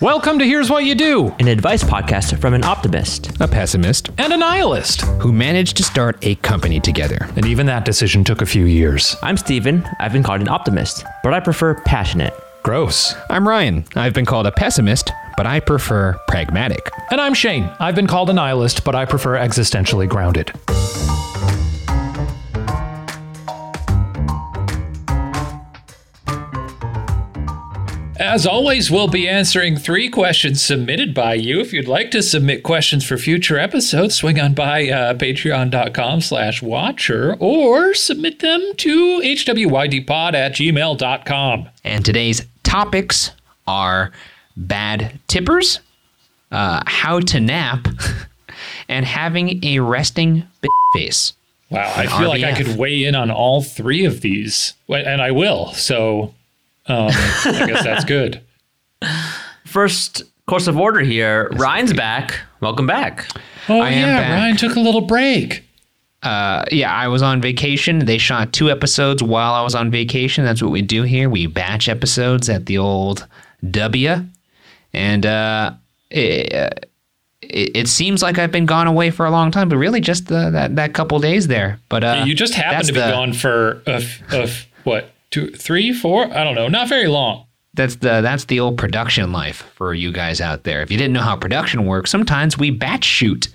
Welcome to Here's What You Do, an advice podcast from an optimist, a pessimist, and a nihilist who managed to start a company together. And even that decision took a few years. I'm Steven. I've been called an optimist, but I prefer passionate. Gross. I'm Ryan. I've been called a pessimist, but I prefer pragmatic. And I'm Shane. I've been called a nihilist, but I prefer existentially grounded. As always, we'll be answering three questions submitted by you. If you'd like to submit questions for future episodes, swing on by uh, patreon.com slash watcher or submit them to hwydpod at gmail.com. And today's topics are bad tippers, uh, how to nap, and having a resting face. Wow, I feel RBF. like I could weigh in on all three of these, and I will. So um, I guess that's good. First course of order here. Ryan's back. Welcome back. Oh I yeah, Ryan took a little break. Uh, yeah, I was on vacation. They shot two episodes while I was on vacation. That's what we do here. We batch episodes at the old W, and uh, it, it, it, seems like I've been gone away for a long time, but really just the, that that couple days there. But uh, you just happened to be the, gone for a, a, what two, three, four. I don't know. Not very long. That's the that's the old production life for you guys out there. If you didn't know how production works, sometimes we batch shoot,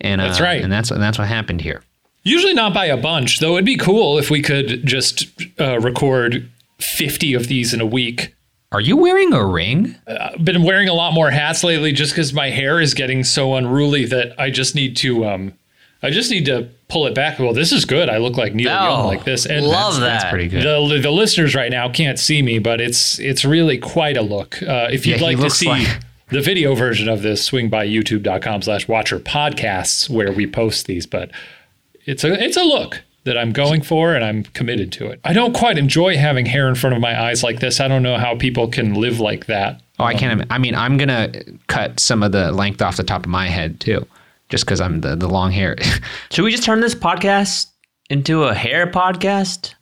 and that's uh, right. And that's and that's what happened here. Usually not by a bunch, though. It'd be cool if we could just uh, record fifty of these in a week. Are you wearing a ring? Uh, I've been wearing a lot more hats lately, just because my hair is getting so unruly that I just need to um, I just need to pull it back. Well, this is good. I look like Neil oh, Young like this. And love that's, that. That's pretty good. The, the listeners right now can't see me, but it's it's really quite a look. Uh, if you'd yeah, like to see like... the video version of this, swing by youtube.com slash watcher podcasts where we post these. But it's a it's a look that I'm going for and I'm committed to it. I don't quite enjoy having hair in front of my eyes like this. I don't know how people can live like that. Oh, I can't. Um, I mean, I'm gonna cut some of the length off the top of my head too just because I'm the, the long hair. Should we just turn this podcast into a hair podcast?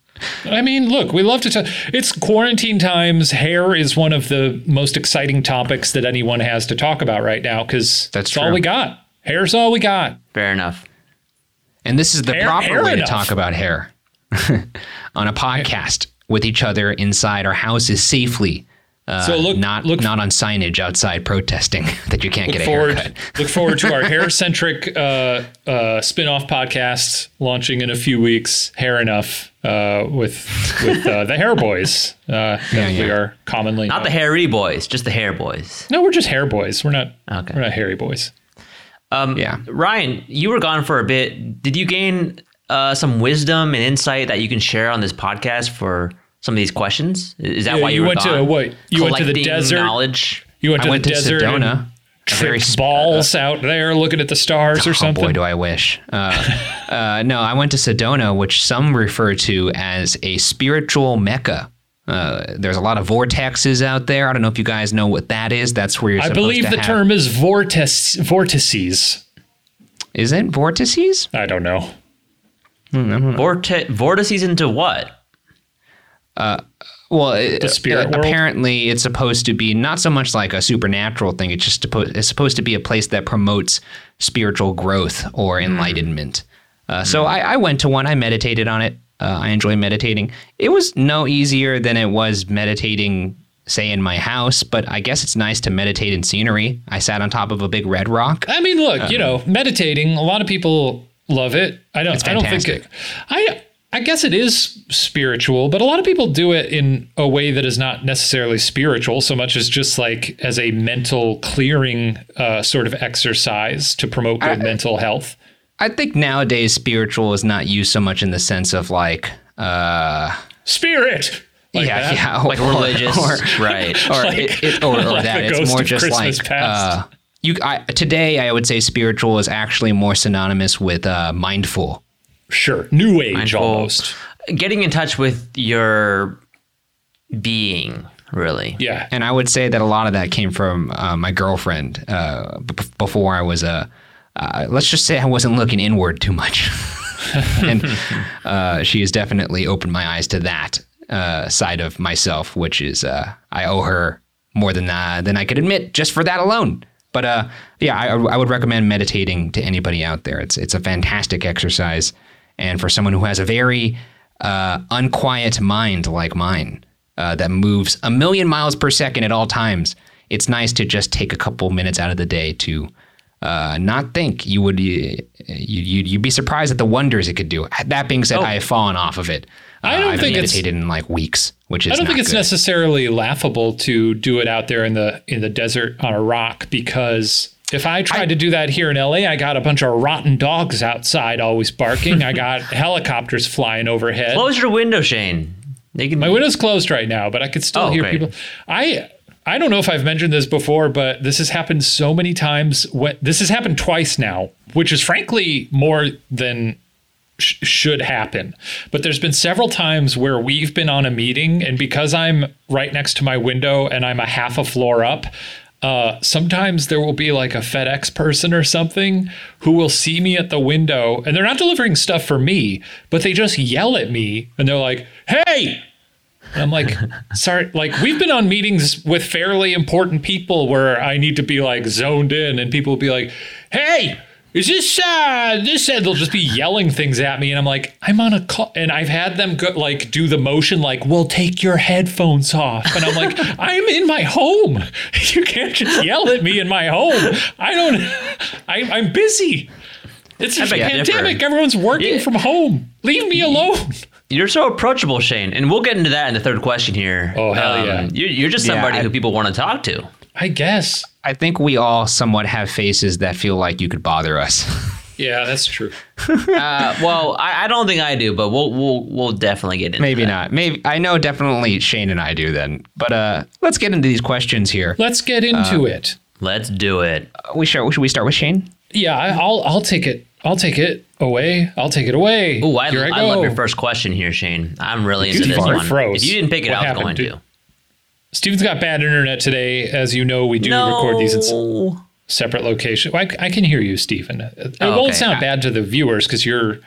I mean, look, we love to talk. It's quarantine times. Hair is one of the most exciting topics that anyone has to talk about right now because that's true. all we got. Hair's all we got. Fair enough. And this is the hair, proper hair way enough. to talk about hair on a podcast with each other inside our houses safely uh, so look, not look, not on signage outside protesting that you can't get a forward, haircut. look forward to our hair centric uh, uh, spin off podcast launching in a few weeks. Hair enough uh, with with uh, the Hair Boys. Uh, yeah, yeah. We are commonly not known. the Hairy Boys, just the Hair Boys. No, we're just Hair Boys. We're not. Okay. We're not Hairy Boys. Um, yeah, Ryan, you were gone for a bit. Did you gain uh, some wisdom and insight that you can share on this podcast for? Some of these questions? Is that yeah, why you, you went gone? to what? You went to the desert. Knowledge. You went to I went the to desert. Sedona. Very balls uh, out there looking at the stars oh, or something. Boy, do I wish. Uh, uh, no, I went to Sedona, which some refer to as a spiritual mecca. Uh, there's a lot of vortexes out there. I don't know if you guys know what that is. That's where you're. Going to. I believe the have... term is vortex vortices. Is it vortices? I don't know. Hmm, Vorte- vortices into what? Uh, well, uh, apparently it's supposed to be not so much like a supernatural thing. It's just supposed it's supposed to be a place that promotes spiritual growth or hmm. enlightenment. Mm. Uh, mm. So I, I, went to one. I meditated on it. Uh, I enjoy meditating. It was no easier than it was meditating, say, in my house. But I guess it's nice to meditate in scenery. I sat on top of a big red rock. I mean, look, you um, know, meditating. A lot of people love it. I don't. I don't think it. I I guess it is spiritual, but a lot of people do it in a way that is not necessarily spiritual so much as just like as a mental clearing uh, sort of exercise to promote good I, mental health. I think nowadays spiritual is not used so much in the sense of like uh, spirit. Like yeah, that? yeah, like religious, or, right? Or like, it, it, or, or that. It's more just Christmas like uh, you. I, today, I would say spiritual is actually more synonymous with uh, mindful Sure. New age Mindful, almost. Getting in touch with your being, really. Yeah. And I would say that a lot of that came from uh, my girlfriend uh, b- before I was a. Uh, let's just say I wasn't looking inward too much. and uh, she has definitely opened my eyes to that uh, side of myself, which is uh, I owe her more than uh, than I could admit just for that alone. But uh, yeah, I, I would recommend meditating to anybody out there. It's it's a fantastic exercise, and for someone who has a very uh, unquiet mind like mine uh, that moves a million miles per second at all times, it's nice to just take a couple minutes out of the day to uh, not think. You would you, you you'd be surprised at the wonders it could do. That being said, oh. I have fallen off of it. I don't uh, think meditated it's in like weeks, which is. I don't think it's good. necessarily laughable to do it out there in the in the desert on a rock because if I tried I, to do that here in LA, I got a bunch of rotten dogs outside always barking. I got helicopters flying overhead. Close your window, Shane. Can... My window's closed right now, but I could still oh, hear great. people. I I don't know if I've mentioned this before, but this has happened so many times. When, this has happened twice now, which is frankly more than sh- should happen. But there's been several times where we've been on a meeting, and because I'm right next to my window and I'm a half a floor up, uh, sometimes there will be like a FedEx person or something who will see me at the window and they're not delivering stuff for me, but they just yell at me and they're like, hey, and I'm like, sorry, like we've been on meetings with fairly important people where I need to be like zoned in and people will be like, hey, is this uh this uh, they'll just be yelling things at me and i'm like i'm on a call and i've had them go, like do the motion like well take your headphones off and i'm like i'm in my home you can't just yell at me in my home i don't I, i'm busy it's a pandemic everyone's working yeah. from home leave me alone you're so approachable, Shane, and we'll get into that in the third question here. Oh hell um, yeah! You're, you're just somebody yeah, I, who people want to talk to. I guess. I think we all somewhat have faces that feel like you could bother us. Yeah, that's true. uh, well, I, I, don't think I do, but we'll we'll we'll definitely get into. It. Maybe that. not. Maybe I know definitely Shane and I do then. But uh, let's get into these questions here. Let's get into uh, it. Let's do it. we start. Should we start with Shane? Yeah, I'll I'll take it. I'll take it away. I'll take it away. Oh, I, I, I love your first question here, Shane. I'm really into this one. Froze. If you didn't pick it, what I was going to. Steven's got bad internet today. As you know, we do no. record these in separate locations. I, I, can hear you, Steven. It oh, won't sound bad to the viewers because you're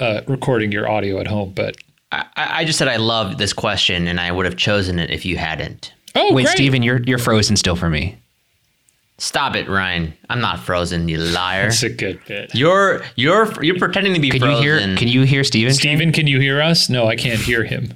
uh, recording your audio at home. But I, I, just said I love this question, and I would have chosen it if you hadn't. Oh, wait, great. Steven, you're you're frozen still for me. Stop it, Ryan. I'm not frozen, you liar. That's a good bit. You're you're you're pretending to be can frozen. You hear, can you hear Steven? Steven, can you hear us? No, I can't hear him.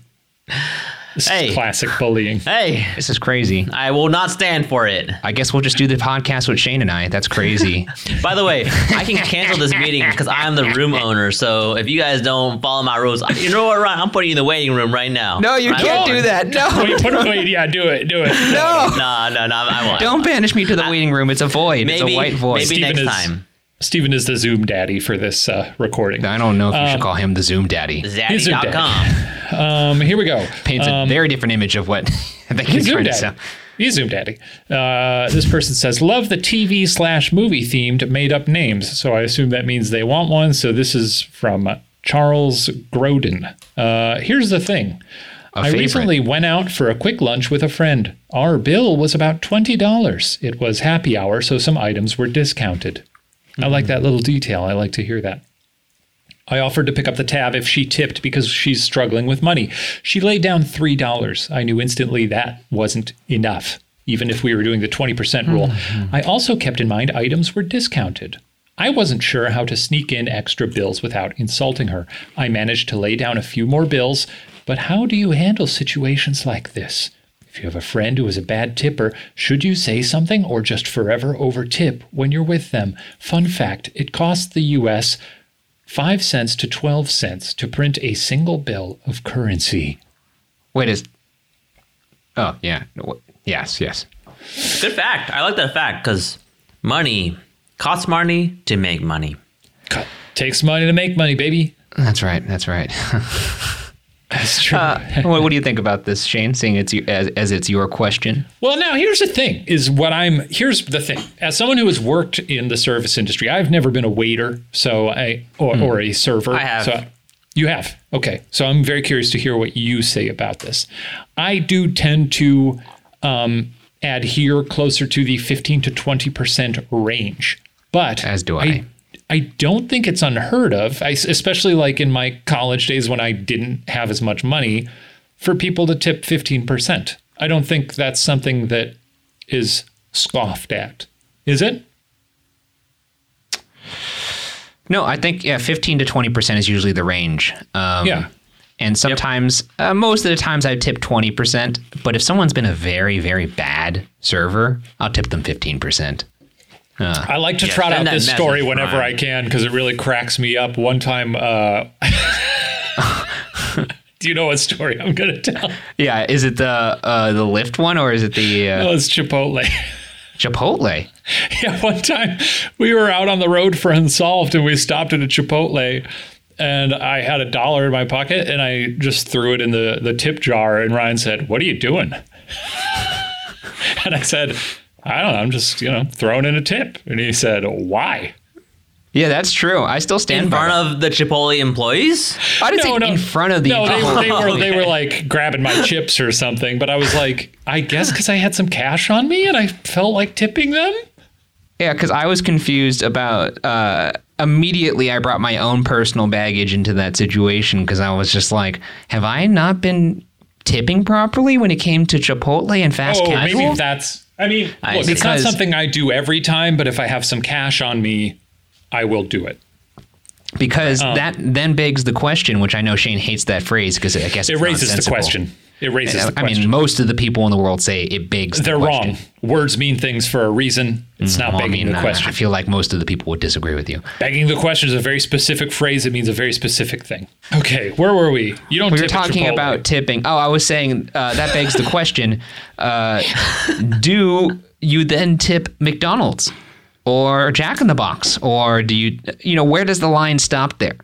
This hey. is classic bullying. Hey, this is crazy. I will not stand for it. I guess we'll just do the podcast with Shane and I. That's crazy. By the way, I can cancel this meeting because I'm the room owner. So if you guys don't follow my rules, you know what, Ryan? I'm putting you in the waiting room right now. No, you can't do that. No. Wait, put, wait, yeah, do it, do it. No, no, no, no. I won't. Don't banish me to the waiting room. It's a void. Maybe, it's a white void. Maybe Steven next is, time. Steven is the Zoom daddy for this uh, recording. I don't know if um, you should um, call him the Zoom daddy. Zaddy.com. Um, here we go. Paints um, a very different image of what I think he's trying to sell. He's Zoom Daddy. Uh, this person says, Love the TV slash movie themed made up names. So I assume that means they want one. So this is from Charles Grodin. Uh, here's the thing. A I favorite. recently went out for a quick lunch with a friend. Our bill was about $20. It was happy hour, so some items were discounted. I like that little detail. I like to hear that. I offered to pick up the tab if she tipped because she's struggling with money. She laid down $3. I knew instantly that wasn't enough, even if we were doing the 20% rule. Mm-hmm. I also kept in mind items were discounted. I wasn't sure how to sneak in extra bills without insulting her. I managed to lay down a few more bills, but how do you handle situations like this? If you have a friend who is a bad tipper, should you say something or just forever over tip when you're with them? Fun fact it costs the US 5 cents to 12 cents to print a single bill of currency. Wait, is. Oh, yeah. Yes, yes. Good fact. I like that fact because money costs money to make money. Takes money to make money, baby. That's right. That's right. That's true. Uh, what, what, do you think about this, Shane? Seeing it's as, as it's your question. Well, now here's the thing: is what I'm. Here's the thing: as someone who has worked in the service industry, I've never been a waiter, so I or, mm. or a server. I have. So you have. Okay, so I'm very curious to hear what you say about this. I do tend to um, adhere closer to the 15 to 20 percent range, but as do I, I I don't think it's unheard of, I, especially like in my college days when I didn't have as much money, for people to tip 15%. I don't think that's something that is scoffed at. Is it? No, I think yeah, 15 to 20% is usually the range. Um, yeah. And sometimes, yep. uh, most of the times, I tip 20%. But if someone's been a very, very bad server, I'll tip them 15%. Uh, I like to yeah, trot out this story whenever I can because it really cracks me up. One time, uh, do you know what story I'm going to tell? Yeah, is it the uh, the Lyft one or is it the? Uh, no, it's Chipotle. Chipotle. Yeah, one time we were out on the road for Unsolved and we stopped at a Chipotle and I had a dollar in my pocket and I just threw it in the, the tip jar and Ryan said, What are you doing? and I said, I don't know, I'm just, you know, throwing in a tip. And he said, Why? Yeah, that's true. I still stand in front of the Chipotle employees. I didn't no, say no, in front of the. No, they were, they were they were like grabbing my chips or something. But I was like, I guess because I had some cash on me and I felt like tipping them. Yeah, because I was confused about. Uh, immediately, I brought my own personal baggage into that situation because I was just like, "Have I not been tipping properly when it came to Chipotle and fast oh, casual?" Maybe that's. I mean, look, it's not something I do every time, but if I have some cash on me, I will do it. Because um, that then begs the question, which I know Shane hates that phrase because I guess it raises the question. It raises I. I mean, most of the people in the world say it begs. The question. They're the wrong. Words mean things for a reason. It's mm, not well, begging I mean, the question. I feel like most of the people would disagree with you. Begging the question is a very specific phrase. It means a very specific thing. Okay, where were we? You don't. We were talking about tipping. Oh, I was saying uh, that begs the question: uh, Do you then tip McDonald's? or Jack in the Box? Or do you, you know, where does the line stop there?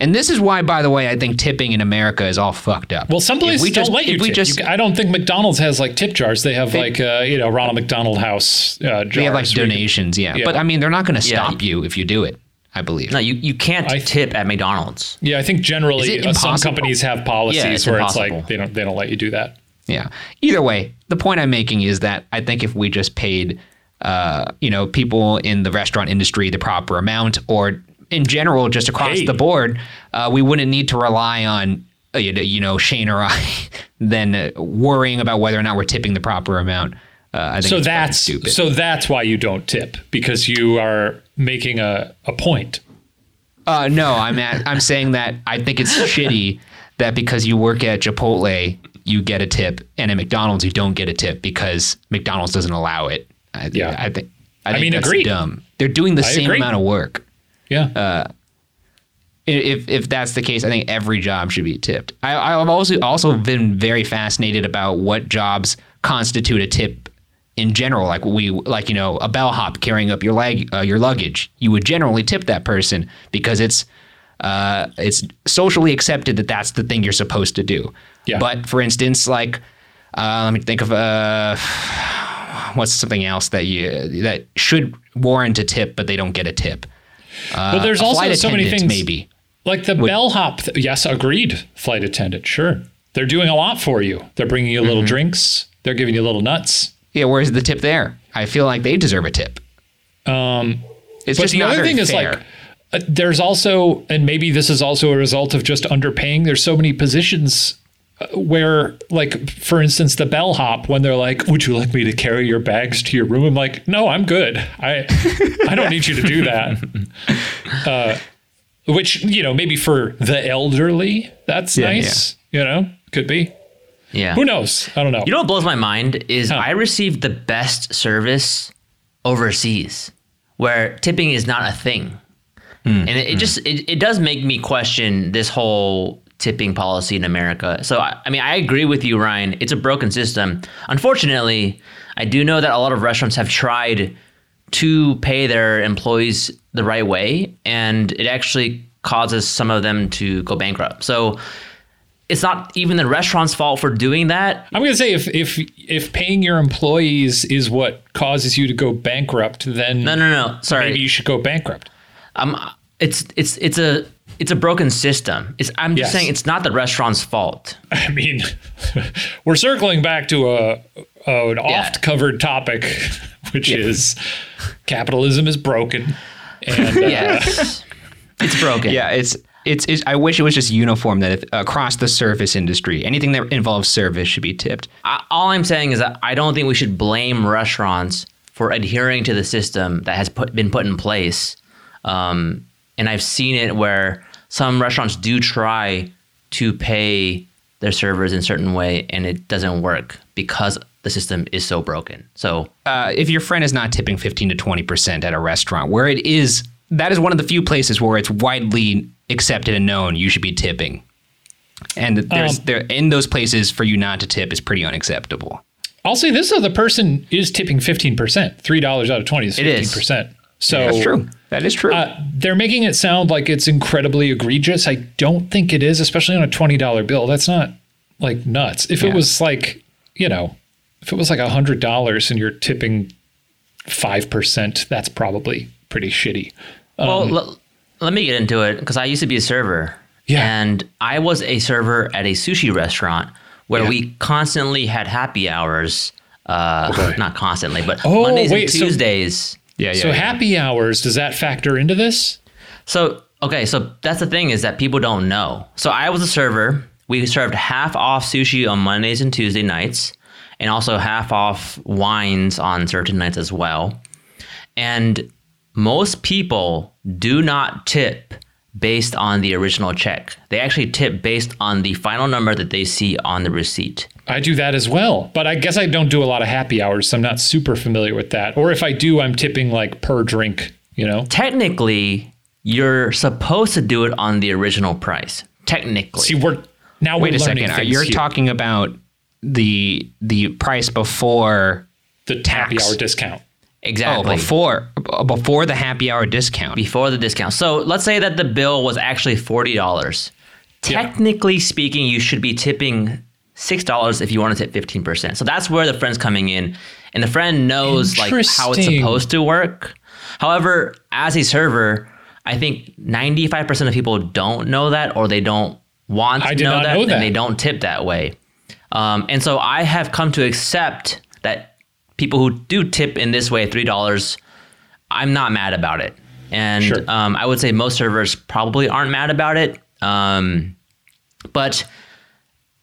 And this is why, by the way, I think tipping in America is all fucked up. Well, some places don't just, let you tip. Just, you, I don't think McDonald's has like tip jars. They have they, like, uh, you know, Ronald McDonald House uh, jars. They have like donations, yeah. yeah. But I mean, they're not going to stop yeah. you if you do it. I believe. No, you, you can't I, tip at McDonald's. Yeah, I think generally uh, some companies have policies yeah, it's where impossible. it's like they don't they don't let you do that. Yeah. Either way, the point I'm making is that I think if we just paid uh, you know, people in the restaurant industry the proper amount, or in general, just across hey. the board, uh, we wouldn't need to rely on uh, you know Shane or I then uh, worrying about whether or not we're tipping the proper amount. Uh, I think so that's so that's why you don't tip because you are making a, a point. Uh, no, I'm at, I'm saying that I think it's shitty that because you work at Chipotle you get a tip and at McDonald's you don't get a tip because McDonald's doesn't allow it. I, yeah, I think. I, think I mean, that's agreed. dumb. They're doing the I same agree. amount of work. Yeah. Uh, if if that's the case, I think every job should be tipped. I, I've also also been very fascinated about what jobs constitute a tip in general. Like we like you know a bellhop carrying up your leg uh, your luggage, you would generally tip that person because it's uh, it's socially accepted that that's the thing you're supposed to do. Yeah. But for instance, like uh, let me think of uh, what's something else that you that should warrant a tip, but they don't get a tip. Uh, but there's also so many things, maybe like the would, bellhop. Th- yes, agreed. Flight attendant, sure. They're doing a lot for you. They're bringing you little mm-hmm. drinks. They're giving you little nuts. Yeah, where's the tip there? I feel like they deserve a tip. Um, it's but just the other thing fair. is like uh, there's also, and maybe this is also a result of just underpaying. There's so many positions where like for instance the bellhop when they're like would you like me to carry your bags to your room? I'm like no i'm good. I i don't need you to do that. Uh, which you know maybe for the elderly that's yeah, nice yeah. you know? Could be. Yeah. Who knows? I don't know. You know what blows my mind is huh. i received the best service overseas where tipping is not a thing. Mm, and it, it mm. just it, it does make me question this whole tipping policy in America. So, I, mean, I agree with you, Ryan. It's a broken system. Unfortunately, I do know that a lot of restaurants have tried to pay their employees the right way, and it actually causes some of them to go bankrupt. So, it's not even the restaurant's fault for doing that. I'm going to say if if if paying your employees is what causes you to go bankrupt, then no, no, no. Sorry, maybe you should go bankrupt. Um, it's it's it's a it's a broken system. It's, I'm just yes. saying it's not the restaurant's fault. I mean, we're circling back to a, a an yeah. oft covered topic, which yeah. is capitalism is broken. And, uh, yes, it's broken. Yeah, it's. it's, it's, I wish it was just uniform that if, across the service industry, anything that involves service should be tipped. I, all I'm saying is that I don't think we should blame restaurants for adhering to the system that has put, been put in place. Um, and I've seen it where some restaurants do try to pay their servers in a certain way and it doesn't work because the system is so broken. So, uh, if your friend is not tipping 15 to 20% at a restaurant where it is, that is one of the few places where it's widely accepted and known you should be tipping. And there's um, there in those places for you not to tip is pretty unacceptable. I'll say this though: the person is tipping fifteen percent. Three dollars out of twenty is fifteen percent. So that's true. That is true. Uh, they're making it sound like it's incredibly egregious. I don't think it is, especially on a twenty dollar bill. That's not like nuts. If yeah. it was like, you know, if it was like a hundred dollars and you're tipping five percent, that's probably pretty shitty. Um, well, l- let me get into it because I used to be a server. Yeah. And I was a server at a sushi restaurant where yeah. we constantly had happy hours. Uh, okay. Not constantly, but oh, Mondays wait, and Tuesdays. So, yeah, yeah. So yeah. happy hours does that factor into this? So okay, so that's the thing is that people don't know. So I was a server. We served half off sushi on Mondays and Tuesday nights, and also half off wines on certain nights as well. And most people do not tip based on the original check. They actually tip based on the final number that they see on the receipt. I do that as well, but I guess I don't do a lot of happy hours, so I'm not super familiar with that. Or if I do, I'm tipping like per drink, you know? Technically, you're supposed to do it on the original price. Technically. See, we're now wait a second. You're here. talking about the the price before the tax. happy hour discount. Exactly. Oh, before before the happy hour discount. Before the discount. So let's say that the bill was actually forty dollars. Technically speaking, you should be tipping six dollars if you want to tip fifteen percent. So that's where the friend's coming in, and the friend knows like how it's supposed to work. However, as a server, I think ninety five percent of people don't know that, or they don't want to know that, know that, and they don't tip that way. Um, and so I have come to accept that people who do tip in this way three dollars, I'm not mad about it, and sure. um, I would say most servers probably aren't mad about it. Um, but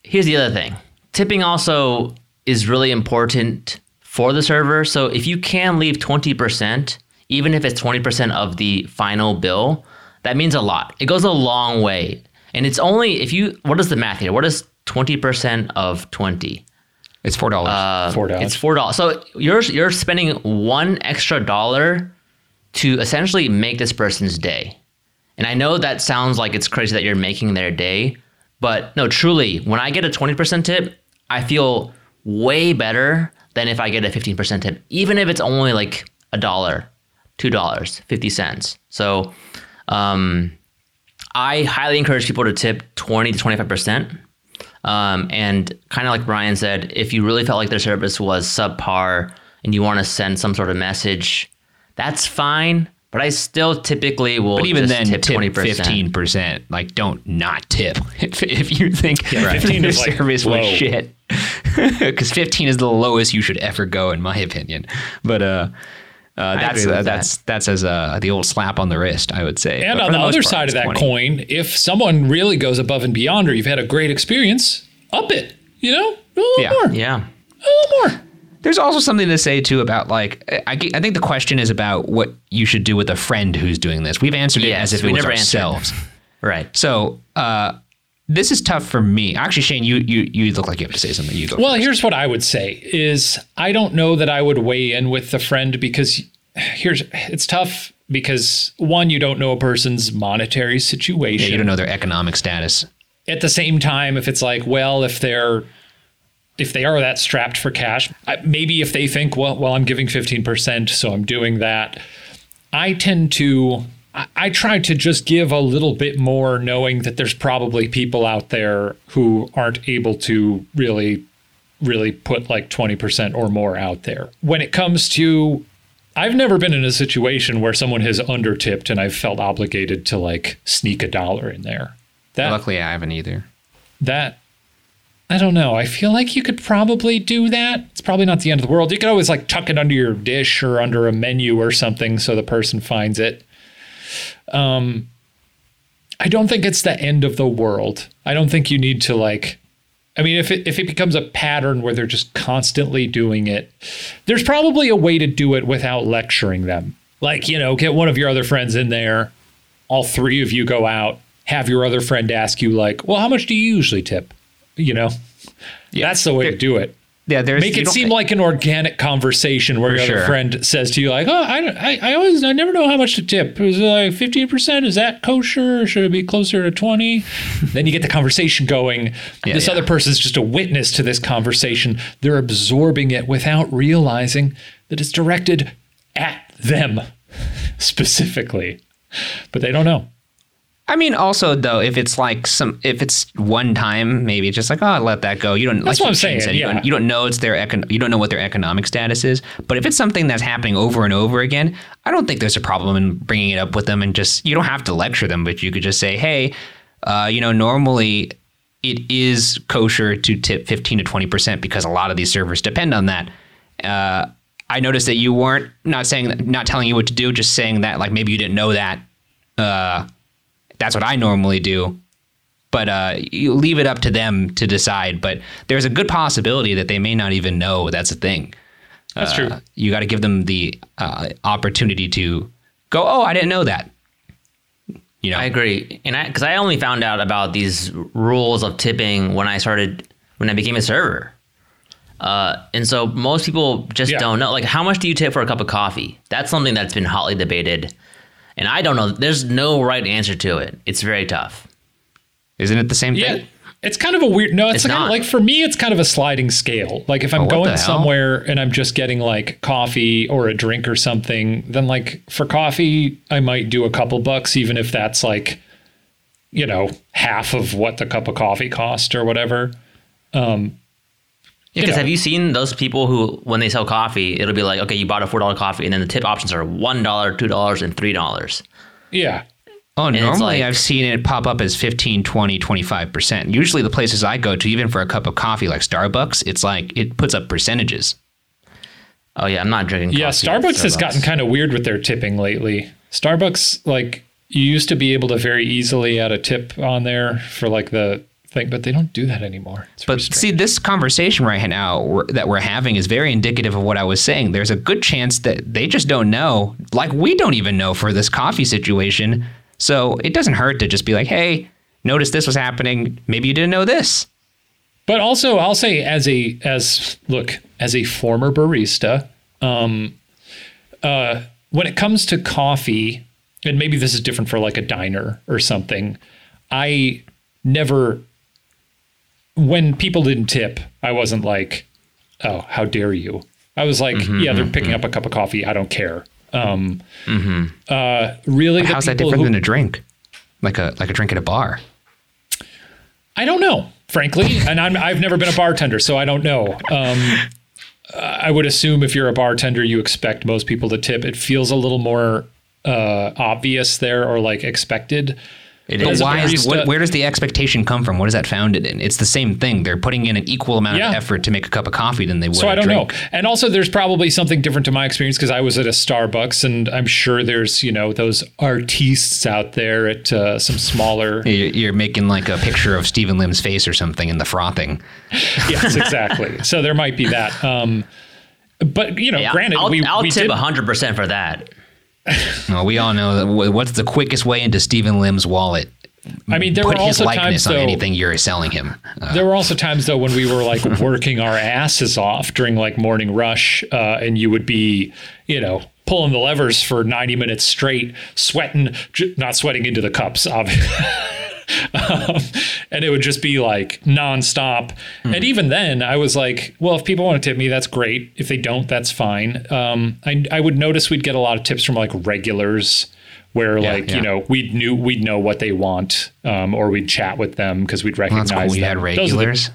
here's the other thing: tipping also is really important for the server. So if you can leave twenty percent, even if it's twenty percent of the final bill, that means a lot. It goes a long way, and it's only if you. What is the math here? What is twenty percent of twenty? It's four dollars. Uh, four dollars. It's four dollars. So you're you're spending one extra dollar to essentially make this person's day. And I know that sounds like it's crazy that you're making their day, but no, truly, when I get a twenty percent tip, I feel way better than if I get a fifteen percent tip, even if it's only like a dollar, two dollars, fifty cents. So, um, I highly encourage people to tip twenty to twenty five percent um, and kind of like Ryan said, if you really felt like their service was subpar and you want to send some sort of message, that's fine. But I still typically will. But even then, tip twenty fifteen percent. Like, don't not tip if, if you think yeah, right. the service like, was shit. Because fifteen is the lowest you should ever go, in my opinion. But uh, uh, that's uh, that's that. that's as uh, the old slap on the wrist, I would say. And but on the, the other part, side of that 20. coin, if someone really goes above and beyond, or you've had a great experience, up it. You know, a little yeah. more. Yeah, a little more. There's also something to say too about like I, I think the question is about what you should do with a friend who's doing this. We've answered yes, it as if it was ourselves. right. So uh, this is tough for me. Actually, Shane, you you you look like you have to say something. You go. Well, first. here's what I would say: is I don't know that I would weigh in with the friend because here's it's tough because one, you don't know a person's monetary situation. Yeah, you don't know their economic status. At the same time, if it's like, well, if they're if they are that strapped for cash, maybe if they think, well, well, I'm giving 15%, so I'm doing that. I tend to I try to just give a little bit more, knowing that there's probably people out there who aren't able to really, really put like 20% or more out there. When it comes to, I've never been in a situation where someone has undertipped and I've felt obligated to like sneak a dollar in there. That, Luckily, I haven't either. That, I don't know. I feel like you could probably do that. It's probably not the end of the world. You could always like tuck it under your dish or under a menu or something so the person finds it. Um, I don't think it's the end of the world. I don't think you need to like I mean, if it if it becomes a pattern where they're just constantly doing it, there's probably a way to do it without lecturing them. Like, you know, get one of your other friends in there, all three of you go out, have your other friend ask you like, "Well, how much do you usually tip?" You know? Yeah. That's the way to do it. Yeah, there's make it seem like an organic conversation where your sure. other friend says to you like, "Oh, I, I, I always I never know how much to tip. Is it like fifteen percent? Is that kosher? Should it be closer to 20? then you get the conversation going. Yeah, this yeah. other person is just a witness to this conversation. They're absorbing it without realizing that it's directed at them specifically, but they don't know. I mean, also though, if it's like some, if it's one time, maybe it's just like, oh, let that go. You don't. That's like what I'm saying. Said, yeah. you, don't, you don't know it's their econ- you don't know what their economic status is. But if it's something that's happening over and over again, I don't think there's a problem in bringing it up with them and just you don't have to lecture them, but you could just say, hey, uh, you know, normally it is kosher to tip 15 to 20 percent because a lot of these servers depend on that. Uh, I noticed that you weren't not saying not telling you what to do, just saying that like maybe you didn't know that. Uh, that's what I normally do. But uh, you leave it up to them to decide. But there's a good possibility that they may not even know that's a thing. That's uh, true. You got to give them the uh, opportunity to go. Oh, I didn't know that. You know, I agree, and I because I only found out about these rules of tipping when I started when I became a server. Uh, and so most people just yeah. don't know. Like, how much do you tip for a cup of coffee? That's something that's been hotly debated and I don't know. There's no right answer to it. It's very tough. Isn't it the same yeah. thing? It's kind of a weird. No, it's, it's kind of like for me, it's kind of a sliding scale. Like if I'm oh, going somewhere and I'm just getting like coffee or a drink or something, then like for coffee, I might do a couple bucks, even if that's like, you know, half of what the cup of coffee cost or whatever. Um, yeah, because have you seen those people who, when they sell coffee, it'll be like, okay, you bought a four dollar coffee, and then the tip options are one dollar, two dollars, and three dollars. Yeah. Oh, and normally like, I've seen it pop up as 15, 20, 25%. Usually the places I go to, even for a cup of coffee like Starbucks, it's like it puts up percentages. Oh yeah, I'm not drinking. Yeah, Starbucks, Starbucks has gotten kind of weird with their tipping lately. Starbucks, like you used to be able to very easily add a tip on there for like the thing, but they don't do that anymore. It's but see, this conversation right now that we're having is very indicative of what I was saying. There's a good chance that they just don't know, like we don't even know for this coffee situation. So it doesn't hurt to just be like, hey, notice this was happening. Maybe you didn't know this. But also, I'll say as a as look as a former barista, um, uh, when it comes to coffee, and maybe this is different for like a diner or something. I never when people didn't tip, I wasn't like, oh, how dare you? I was like, mm-hmm, yeah, they're mm-hmm. picking up a cup of coffee. I don't care. Um, mm-hmm. uh, really, how's that different who, than a drink? Like a like a drink at a bar? I don't know, frankly, and I'm I've never been a bartender, so I don't know. Um, I would assume if you're a bartender, you expect most people to tip. It feels a little more uh, obvious there, or like expected. It is. Why is, what, where does the expectation come from? What is that founded in? It's the same thing. They're putting in an equal amount yeah. of effort to make a cup of coffee than they would. So I don't drink. know. And also, there's probably something different to my experience because I was at a Starbucks, and I'm sure there's you know those artistes out there at uh, some smaller. You're making like a picture of Steven Lim's face or something in the frothing. yes, exactly. so there might be that. Um, but you know, yeah, granted, I'll, we, I'll we tip hundred percent for that. Well, we all know that what's the quickest way into Steven Lim's wallet I mean, there put were also his likeness times, on though, anything you're selling him. Uh, there were also times though when we were like working our asses off during like morning rush, uh, and you would be, you know, pulling the levers for 90 minutes straight, sweating, not sweating into the cups, obviously. um, and it would just be like nonstop. Mm. And even then, I was like, well, if people want to tip me, that's great. If they don't, that's fine. Um, I, I would notice we'd get a lot of tips from like regulars where yeah, like yeah. you know we knew we'd know what they want um, or we'd chat with them because we'd recognize well, cool. we had regulars the,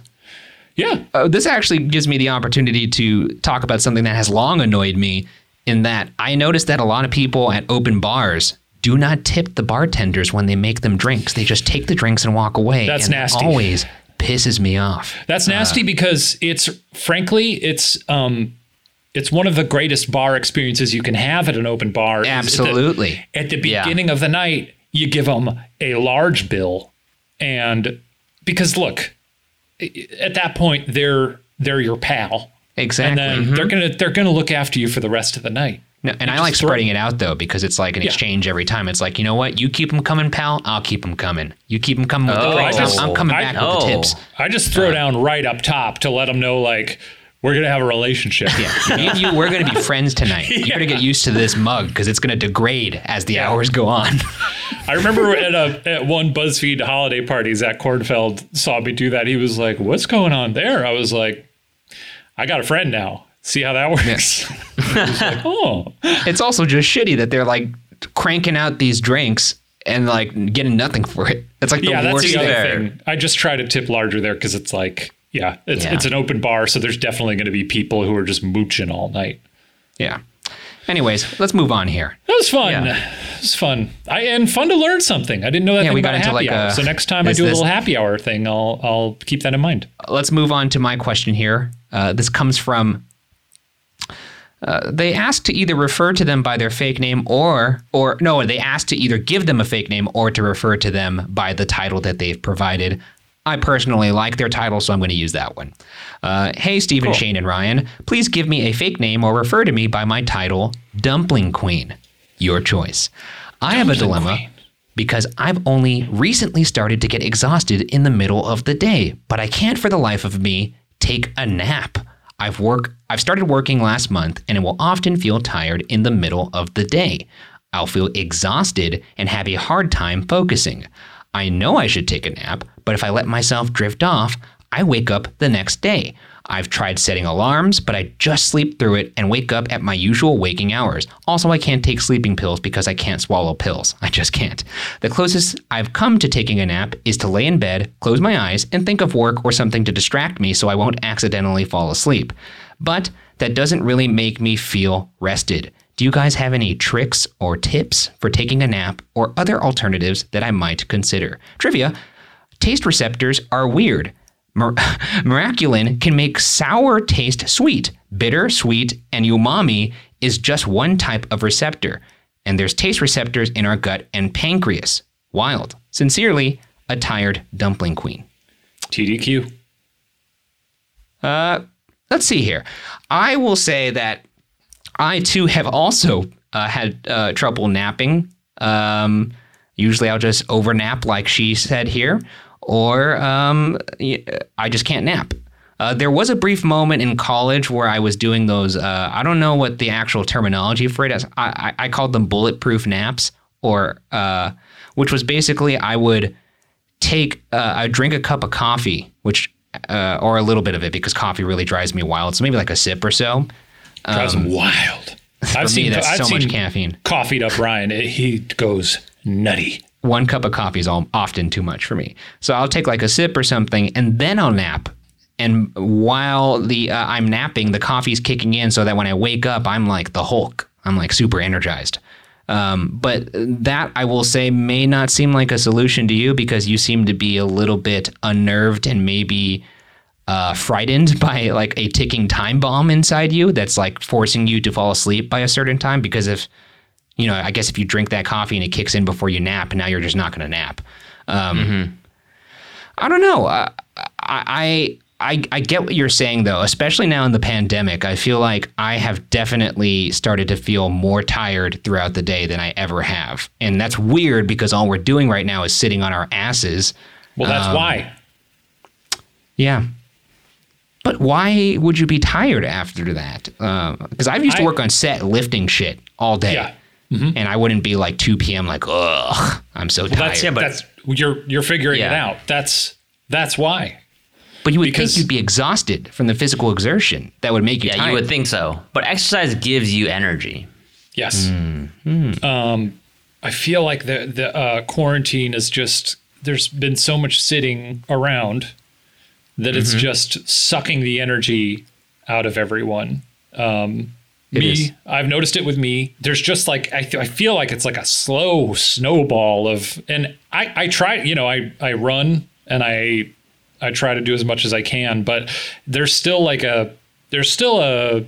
yeah uh, this actually gives me the opportunity to talk about something that has long annoyed me in that i noticed that a lot of people at open bars do not tip the bartenders when they make them drinks they just take the drinks and walk away that's nasty always pisses me off that's nasty uh, because it's frankly it's um it's one of the greatest bar experiences you can have at an open bar. Absolutely. At the, at the beginning yeah. of the night, you give them a large bill and because look, at that point they're they're your pal. Exactly. And then mm-hmm. they're gonna they're gonna look after you for the rest of the night. No, and I like spreading it out though because it's like an yeah. exchange every time. It's like you know what, you keep them coming, pal. I'll keep them coming. You keep them coming with oh, the drinks. I'm coming back I, with the tips. I just throw uh, down right up top to let them know like we're gonna have a relationship. Yeah, me and you, we're gonna be friends tonight. yeah. You're gonna get used to this mug because it's gonna degrade as the hours go on. I remember at a at one BuzzFeed holiday party, Zach Kornfeld saw me do that. He was like, "What's going on there?" I was like, "I got a friend now. See how that works." like, "Oh." It's also just shitty that they're like cranking out these drinks and like getting nothing for it. It's like the yeah, worst that's the other thing. I just try to tip larger there because it's like yeah, it's yeah. it's an open bar, so there's definitely going to be people who are just mooching all night. Yeah. Anyways, let's move on here. That was fun. Yeah. It was fun. I and fun to learn something. I didn't know that yeah, thing we got about into happy like hour. A, so next time I do a little happy hour thing, I'll I'll keep that in mind. Let's move on to my question here. Uh, this comes from. Uh, they ask to either refer to them by their fake name or or no, they ask to either give them a fake name or to refer to them by the title that they've provided. I personally like their title, so I'm going to use that one. Uh, hey, Steven, cool. Shane, and Ryan, please give me a fake name or refer to me by my title, Dumpling Queen. Your choice. I Dumpling have a dilemma Queen. because I've only recently started to get exhausted in the middle of the day, but I can't for the life of me take a nap. I've work I've started working last month and will often feel tired in the middle of the day. I'll feel exhausted and have a hard time focusing. I know I should take a nap, but if I let myself drift off, I wake up the next day. I've tried setting alarms, but I just sleep through it and wake up at my usual waking hours. Also, I can't take sleeping pills because I can't swallow pills. I just can't. The closest I've come to taking a nap is to lay in bed, close my eyes, and think of work or something to distract me so I won't accidentally fall asleep. But that doesn't really make me feel rested. Do you guys have any tricks or tips for taking a nap or other alternatives that I might consider? Trivia taste receptors are weird. Mir- Miraculin can make sour taste sweet. Bitter, sweet, and umami is just one type of receptor. And there's taste receptors in our gut and pancreas. Wild. Sincerely, a tired dumpling queen. TDQ. Uh, let's see here. I will say that I too have also uh, had uh, trouble napping. Um, usually I'll just overnap, like she said here, or um, I just can't nap. Uh, there was a brief moment in college where I was doing those. Uh, I don't know what the actual terminology for it is. I, I, I called them bulletproof naps, or uh, which was basically I would take, uh, I drink a cup of coffee, which or a little bit of it because coffee really drives me wild. So maybe like a sip or so drives um, him wild. I've seen, me, that's I've so much caffeine. Coffeeed up Ryan, he goes nutty. One cup of coffee is all, often too much for me. So I'll take like a sip or something, and then I'll nap. And while the uh, I'm napping, the coffee's kicking in, so that when I wake up, I'm like the Hulk. I'm like super energized. Um, but that I will say may not seem like a solution to you because you seem to be a little bit unnerved and maybe uh, frightened by like a ticking time bomb inside you that's like forcing you to fall asleep by a certain time because if you know i guess if you drink that coffee and it kicks in before you nap now you're just not going to nap um, mm-hmm. i don't know uh, I, I I get what you're saying though, especially now in the pandemic. I feel like I have definitely started to feel more tired throughout the day than I ever have. And that's weird because all we're doing right now is sitting on our asses. Well, that's um, why. Yeah. But why would you be tired after that? Because uh, I've used to work on set lifting shit all day. Yeah. Mm-hmm. And I wouldn't be like 2 p.m. like, ugh, I'm so well, tired. That's, yeah, but that's, you're you're figuring yeah. it out. That's that's why. But you would because, think you'd be exhausted from the physical exertion that would make you. Yeah, tired. you would think so. But exercise gives you energy. Yes. Mm. Um, I feel like the the uh, quarantine is just there's been so much sitting around that mm-hmm. it's just sucking the energy out of everyone. Um, me, is. I've noticed it with me. There's just like I, th- I feel like it's like a slow snowball of, and I I try you know I I run and I I try to do as much as I can, but there's still like a there's still a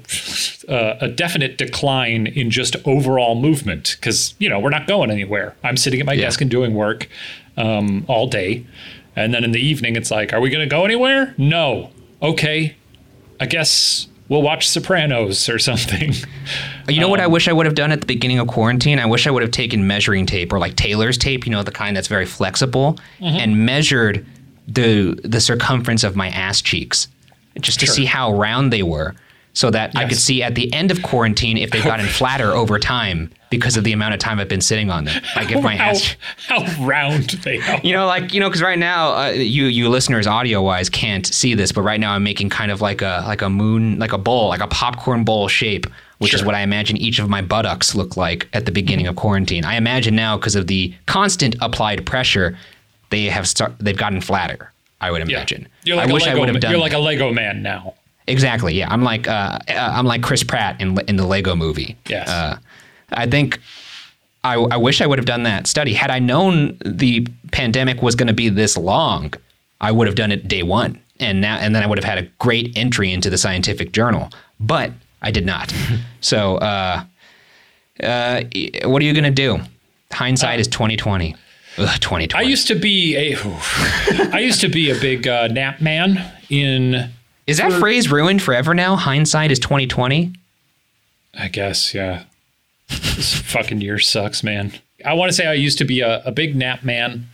a definite decline in just overall movement because you know we're not going anywhere. I'm sitting at my yeah. desk and doing work um, all day, and then in the evening it's like, are we going to go anywhere? No. Okay, I guess we'll watch Sopranos or something. You know um, what I um, wish I would have done at the beginning of quarantine? I wish I would have taken measuring tape or like tailor's tape, you know, the kind that's very flexible, mm-hmm. and measured the the circumference of my ass cheeks just to sure. see how round they were so that yes. I could see at the end of quarantine if they've gotten flatter over time because of the amount of time I've been sitting on them. Like if my how, ass, how round they are. You know, like you know, because right now uh, you you listeners audio wise can't see this, but right now I'm making kind of like a like a moon, like a bowl, like a popcorn bowl shape. Which sure. is what I imagine each of my buttocks look like at the beginning of quarantine. I imagine now, because of the constant applied pressure, they have start, they've gotten flatter. I would imagine. Yeah. You're like I wish Lego, I would have done. You're like a Lego man now. Exactly. Yeah, I'm like uh, uh, I'm like Chris Pratt in in the Lego Movie. Yes. Uh, I think I, I wish I would have done that study. Had I known the pandemic was going to be this long, I would have done it day one, and now and then I would have had a great entry into the scientific journal. But I did not. so, uh, uh, what are you going to do? Hindsight uh, is twenty twenty. Ugh, 2020. I used to be a I used to be a big uh, nap man in Is that for, phrase ruined forever now? Hindsight is 2020? I guess, yeah. This fucking year sucks, man. I want to say I used to be a, a big nap man.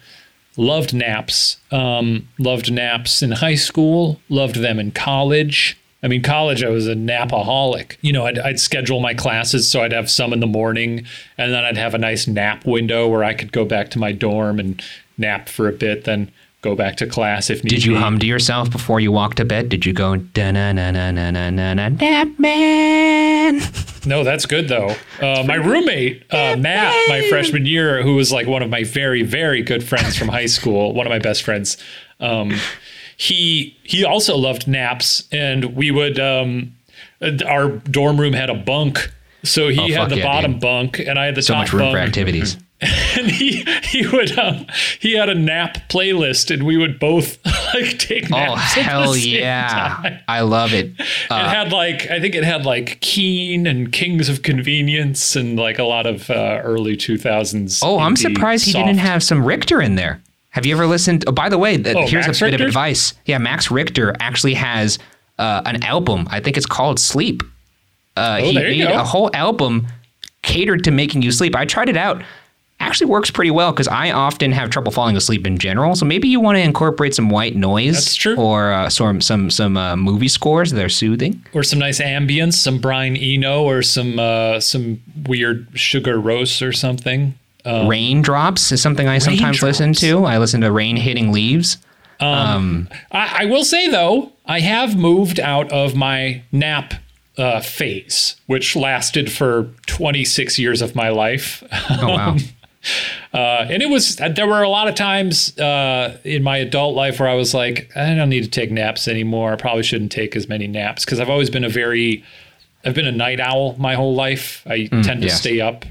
Loved naps. Um, loved naps in high school, loved them in college. I mean, college, I was a napaholic. You know, I'd, I'd, schedule my classes so I'd have some in the morning, and then I'd have a nice nap window where I could go back to my dorm and nap for a bit, then go back to class if needed. Did you be. hum to yourself before you walked to bed? Did you go da na na na na na na na nap man? No, that's good though. Uh, my roommate uh, Matt, my freshman year, who was like one of my very very good friends from high school, one of my best friends. Um, he he also loved naps, and we would um, our dorm room had a bunk, so he oh, had the yeah, bottom dude. bunk, and I had the so top much room bunk. for activities. And he he would um, he had a nap playlist, and we would both like take oh, naps. Oh hell yeah! Time. I love it. Uh, it had like I think it had like Keane and Kings of Convenience, and like a lot of uh, early two thousands. Oh, I'm surprised soft. he didn't have some Richter in there. Have you ever listened? Oh, by the way, oh, here's Max a bit Richter? of advice. Yeah, Max Richter actually has uh, an album. I think it's called Sleep. Uh, oh, he made go. a whole album catered to making you sleep. I tried it out. Actually works pretty well because I often have trouble falling asleep in general. So maybe you want to incorporate some white noise. That's true. Or uh, some some some uh, movie scores that are soothing. Or some nice ambience, some Brian Eno, or some uh, some weird Sigur Rós or something. Um, Raindrops is something I sometimes listen to. I listen to Rain Hitting Leaves. Um, um, I, I, will say though, I have moved out of my nap uh, phase, which lasted for 26 years of my life. Oh wow. Uh, and it was there were a lot of times uh, in my adult life where I was like, I don't need to take naps anymore. I probably shouldn't take as many naps because I've always been a very, I've been a night owl my whole life. I mm, tend to yes. stay up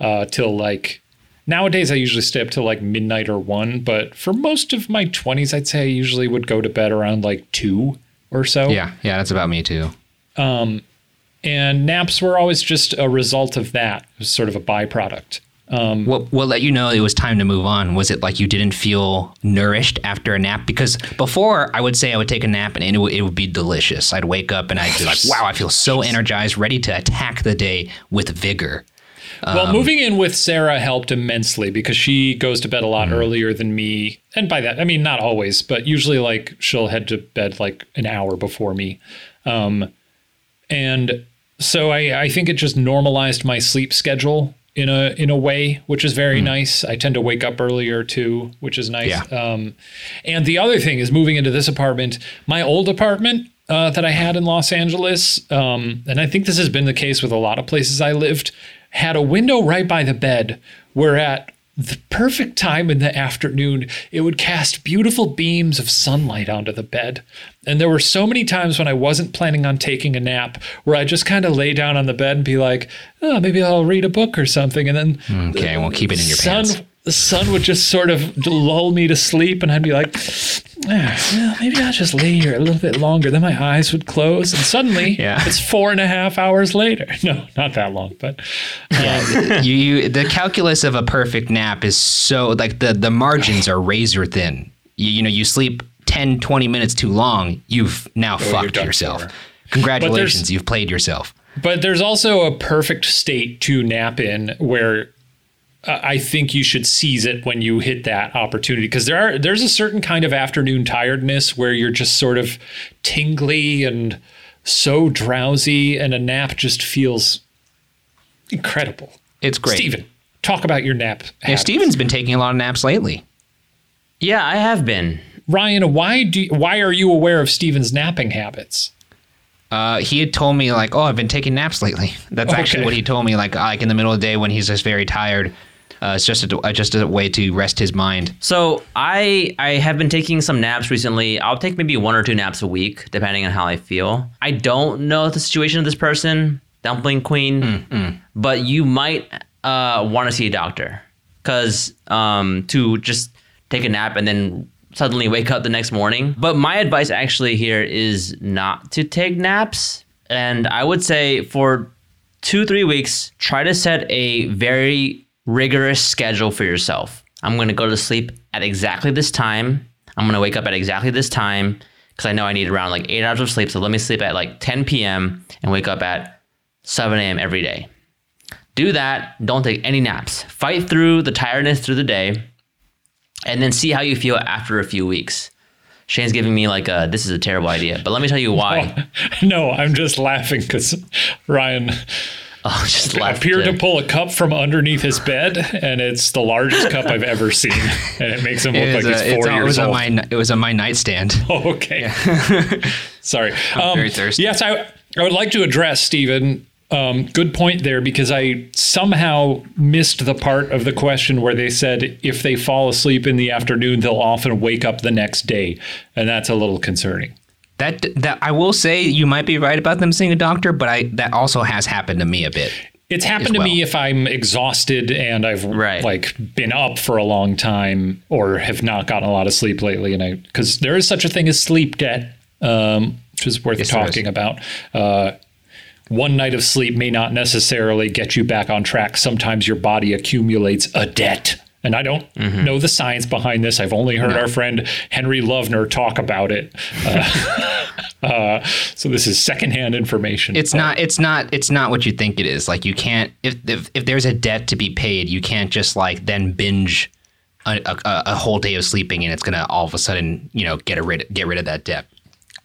uh, till like Nowadays, I usually stay up till like midnight or one, but for most of my 20s, I'd say I usually would go to bed around like two or so. Yeah, yeah, that's about me too. Um, and naps were always just a result of that, it was sort of a byproduct. Um, what what let you know it was time to move on? Was it like you didn't feel nourished after a nap? Because before I would say I would take a nap and it would, it would be delicious. I'd wake up and I'd be like, wow, I feel so energized, ready to attack the day with vigor. Well, um, moving in with Sarah helped immensely because she goes to bed a lot mm-hmm. earlier than me. And by that, I mean, not always, but usually like she'll head to bed like an hour before me. Um, and so I, I think it just normalized my sleep schedule in a in a way, which is very mm. nice. I tend to wake up earlier too, which is nice. Yeah. Um, and the other thing is moving into this apartment. My old apartment uh, that I had in Los Angeles, um, and I think this has been the case with a lot of places I lived had a window right by the bed where at the perfect time in the afternoon, it would cast beautiful beams of sunlight onto the bed. And there were so many times when I wasn't planning on taking a nap where I just kind of lay down on the bed and be like, oh, maybe I'll read a book or something. And then. Okay, the, we'll keep it in your sun, pants. The sun would just sort of lull me to sleep, and I'd be like, well, maybe I'll just lay here a little bit longer. Then my eyes would close, and suddenly yeah. it's four and a half hours later. No, not that long, but um, yeah, you, you the calculus of a perfect nap is so like the the margins are razor thin. You, you know, you sleep 10, 20 minutes too long, you've now oh, fucked yourself. Congratulations, you've played yourself. But there's also a perfect state to nap in where I think you should seize it when you hit that opportunity because there are there's a certain kind of afternoon tiredness where you're just sort of tingly and so drowsy and a nap just feels incredible. It's great. Steven, talk about your nap. Yeah, Steven's been taking a lot of naps lately. Yeah, I have been. Ryan, why do why are you aware of Steven's napping habits? Uh, he had told me like, "Oh, I've been taking naps lately." That's okay. actually what he told me. Like, like in the middle of the day when he's just very tired, uh, it's just a, just a way to rest his mind. So I I have been taking some naps recently. I'll take maybe one or two naps a week, depending on how I feel. I don't know the situation of this person, Dumpling Queen, mm-hmm. but you might uh, want to see a doctor because um, to just take a nap and then suddenly wake up the next morning. But my advice actually here is not to take naps. And I would say for two, three weeks, try to set a very rigorous schedule for yourself. I'm going to go to sleep at exactly this time. I'm going to wake up at exactly this time because I know I need around like eight hours of sleep. So let me sleep at like 10 p.m. and wake up at 7 a.m. every day. Do that. Don't take any naps. Fight through the tiredness through the day and then see how you feel after a few weeks. Shane's giving me like a this is a terrible idea, but let me tell you why. No, no I'm just laughing because Ryan Oh, just appeared to pull a cup from underneath his bed, and it's the largest cup I've ever seen, and it makes him look like a, he's four years it was old. On my, it was on my nightstand. Oh, okay. Yeah. Sorry. I'm um, very thirsty. Yes, I, I would like to address Steven. Um, good point there because I somehow missed the part of the question where they said if they fall asleep in the afternoon, they'll often wake up the next day, and that's a little concerning. That that I will say you might be right about them seeing a doctor, but I that also has happened to me a bit. It's happened well. to me if I'm exhausted and I've right. like been up for a long time or have not gotten a lot of sleep lately, and I because there is such a thing as sleep debt, um, which is worth yes, talking about. Uh, one night of sleep may not necessarily get you back on track. Sometimes your body accumulates a debt and I don't mm-hmm. know the science behind this. I've only heard no. our friend Henry Lovner talk about it. Uh, uh, so this is secondhand information. It's not. It's not. It's not what you think it is. Like you can't. If if, if there's a debt to be paid, you can't just like then binge a, a, a whole day of sleeping, and it's gonna all of a sudden you know get rid get rid of that debt.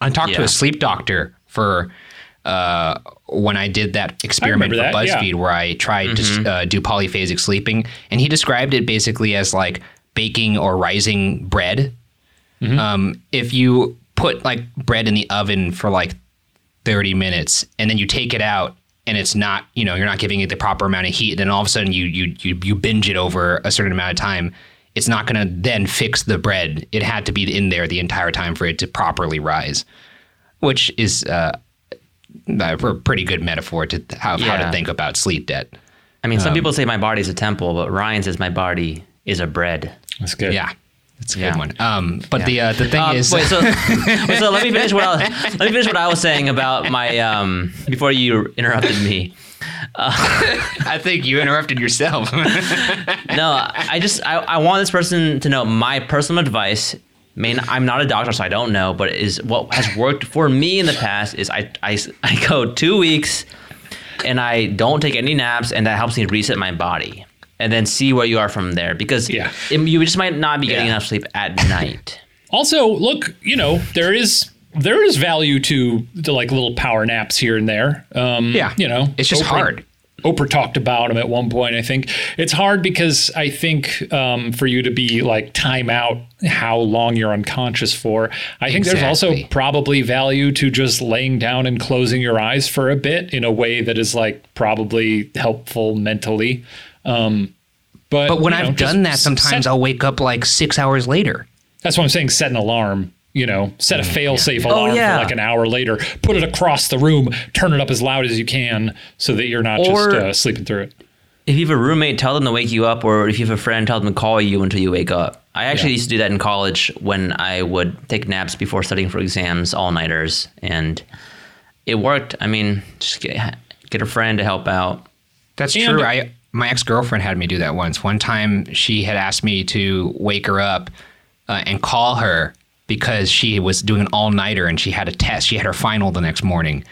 I talked yeah. to a sleep doctor for uh, when I did that experiment for that, BuzzFeed yeah. where I tried mm-hmm. to uh, do polyphasic sleeping, and he described it basically as like baking or rising bread. Mm-hmm. Um, if you put like bread in the oven for like 30 minutes and then you take it out and it's not, you know, you're not giving it the proper amount of heat, then all of a sudden you you you, you binge it over a certain amount of time. It's not going to then fix the bread. It had to be in there the entire time for it to properly rise, which is uh, a pretty good metaphor to how, yeah. how to think about sleep debt. I mean, some um, people say my body's a temple, but Ryan says my body is a bread. That's good. Yeah. That's a yeah. good one. Um, but yeah. the uh, the thing uh, is, wait, so, wait, so let me finish what I, let me finish what I was saying about my um, before you interrupted me. Uh, I think you interrupted yourself. no, I just I, I want this person to know my personal advice I mean, I'm not a doctor, so I don't know, but is what has worked for me in the past is I, I, I go two weeks and I don't take any naps, and that helps me reset my body and then see where you are from there because yeah. It, you just might not be getting yeah. enough sleep at night. Also, look, you know, there is there is value to, to like little power naps here and there. Um, yeah, you know, it's just hard. Oprah talked about him at one point. I think it's hard because I think um, for you to be like time out how long you're unconscious for. I think exactly. there's also probably value to just laying down and closing your eyes for a bit in a way that is like probably helpful mentally. Um, but but when I've know, done that, sometimes set, I'll wake up like six hours later. That's what I'm saying. Set an alarm you know, set a mm, fail safe alarm oh, yeah. for like an hour later, put it across the room, turn it up as loud as you can so that you're not or, just uh, sleeping through it. if you have a roommate, tell them to wake you up, or if you have a friend, tell them to call you until you wake up. I actually yeah. used to do that in college when I would take naps before studying for exams, all nighters, and it worked. I mean, just get, get a friend to help out. That's and true. I my ex girlfriend had me do that once. One time, she had asked me to wake her up uh, and call her because she was doing an all nighter and she had a test. She had her final the next morning,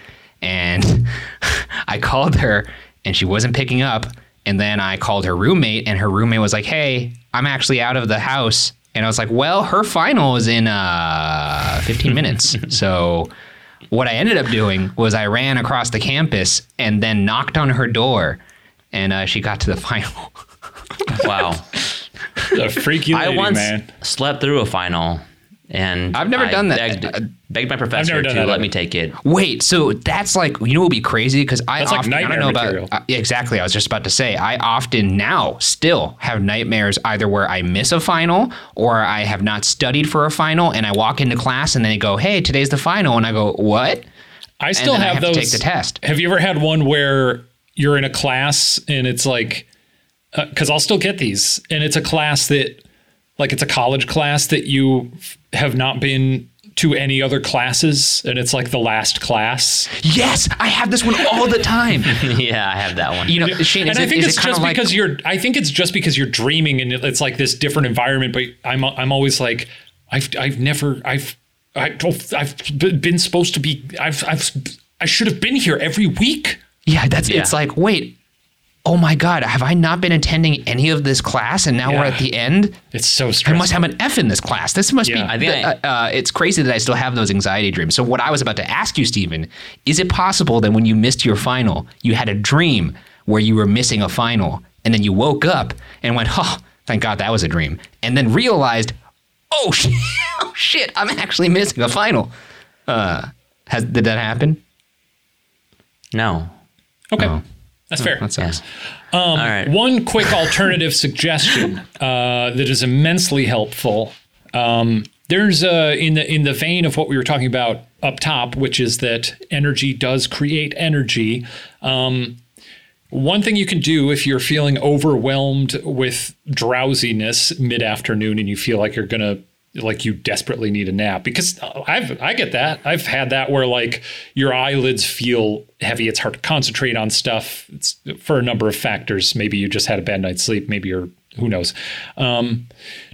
and I called her and she wasn't picking up. And then I called her roommate, and her roommate was like, "Hey, I'm actually out of the house." And I was like, "Well, her final is in uh, 15 minutes, so." What I ended up doing was I ran across the campus and then knocked on her door, and uh, she got to the final. wow, a freaky lady, I once man. slept through a final and I've never I done begged, that. begged my professor to let me take it. Wait, so that's like you know what would be crazy because I that's often like I don't know material. about uh, exactly. I was just about to say I often now still have nightmares either where I miss a final or I have not studied for a final and I walk into class and then they go, "Hey, today's the final," and I go, "What?" I still have, I have those. take the test. Have you ever had one where you're in a class and it's like, because uh, I'll still get these, and it's a class that like it's a college class that you have not been to any other classes and it's like the last class. Yes, I have this one all the time. yeah, I have that one. You know, Shane, and I it, think it's it just like, because you're I think it's just because you're dreaming and it's like this different environment but I'm I'm always like I've I've never I've I, I've been supposed to be I've I've I should have been here every week. Yeah, that's yeah. it's like wait, oh my god, have I not been attending any of this class and now yeah. we're at the end? It's so stressful. I must have an F in this class. This must yeah. be. I, uh, uh, it's crazy that I still have those anxiety dreams. So what I was about to ask you, Steven, is it possible that when you missed your final, you had a dream where you were missing a final, and then you woke up and went, "Oh, thank God that was a dream," and then realized, "Oh, oh shit, I'm actually missing a final." Uh, has did that happen? No. Okay. Oh. That's fair. That sounds. Um, All right. One quick alternative suggestion uh, that is immensely helpful. Um, there's uh, in the in the vein of what we were talking about up top, which is that energy does create energy. Um, one thing you can do if you're feeling overwhelmed with drowsiness mid afternoon and you feel like you're gonna like you desperately need a nap because I've I get that. I've had that where like your eyelids feel heavy, it's hard to concentrate on stuff. It's for a number of factors. Maybe you just had a bad night's sleep, maybe you're who knows. Um,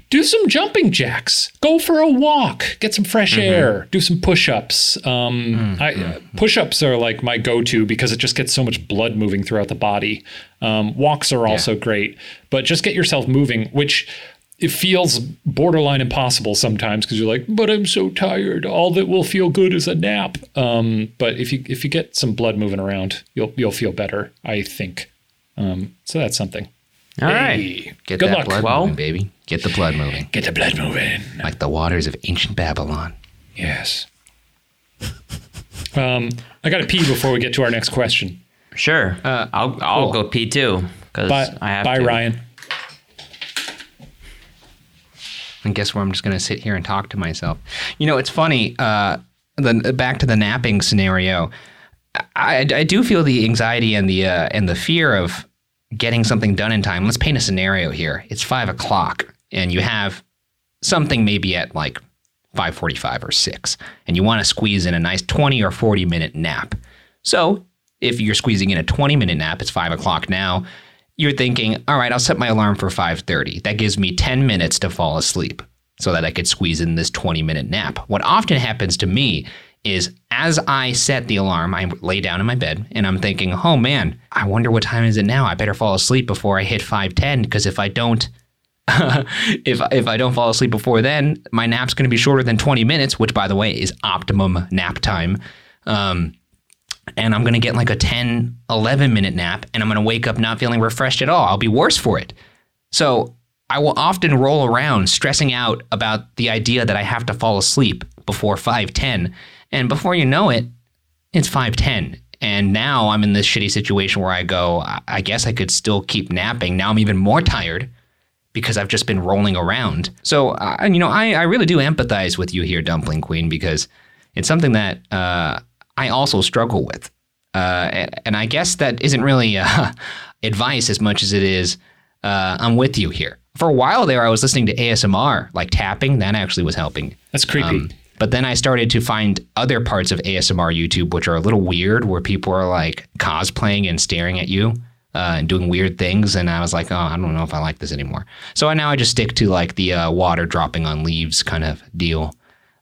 do some jumping jacks. Go for a walk. Get some fresh mm-hmm. air. Do some push-ups. Um, mm-hmm. I, push-ups are like my go-to because it just gets so much blood moving throughout the body. Um, walks are also yeah. great, but just get yourself moving. Which it feels borderline impossible sometimes because you're like, but I'm so tired. All that will feel good is a nap. Um, but if you if you get some blood moving around, you'll you'll feel better. I think. Um, so that's something. All hey, right, get good that luck. blood well, moving, baby. Get the blood moving. Get the blood moving. Like the waters of ancient Babylon. Yes. um, I got to pee before we get to our next question. Sure. Uh, I'll I'll cool. go pee too because I have bye, to. Ryan. And guess where I'm just going to sit here and talk to myself. You know, it's funny. Uh, the back to the napping scenario. I, I do feel the anxiety and the uh, and the fear of getting something done in time. Let's paint a scenario here. It's five o'clock, and you have something maybe at like five forty-five or six, and you want to squeeze in a nice twenty or forty minute nap. So if you're squeezing in a twenty minute nap, it's five o'clock now you're thinking, all right, I'll set my alarm for 5:30. That gives me 10 minutes to fall asleep so that I could squeeze in this 20 minute nap. What often happens to me is as I set the alarm, I lay down in my bed and I'm thinking, oh man, I wonder what time is it now? I better fall asleep before I hit 5:10 because if I don't if if I don't fall asleep before then, my nap's going to be shorter than 20 minutes, which by the way is optimum nap time. Um, and I'm going to get like a 10, 11 minute nap and I'm going to wake up not feeling refreshed at all. I'll be worse for it. So I will often roll around stressing out about the idea that I have to fall asleep before 5:10 and before you know it it's 5:10 and now I'm in this shitty situation where I go I guess I could still keep napping. Now I'm even more tired because I've just been rolling around. So uh, you know I, I really do empathize with you here Dumpling Queen because it's something that uh, I also struggle with. Uh, and I guess that isn't really a, advice as much as it is uh, I'm with you here. For a while there, I was listening to ASMR, like tapping. That actually was helping. That's creepy. Um, but then I started to find other parts of ASMR YouTube which are a little weird, where people are like cosplaying and staring at you uh, and doing weird things. And I was like, oh, I don't know if I like this anymore. So now I just stick to like the uh, water dropping on leaves kind of deal.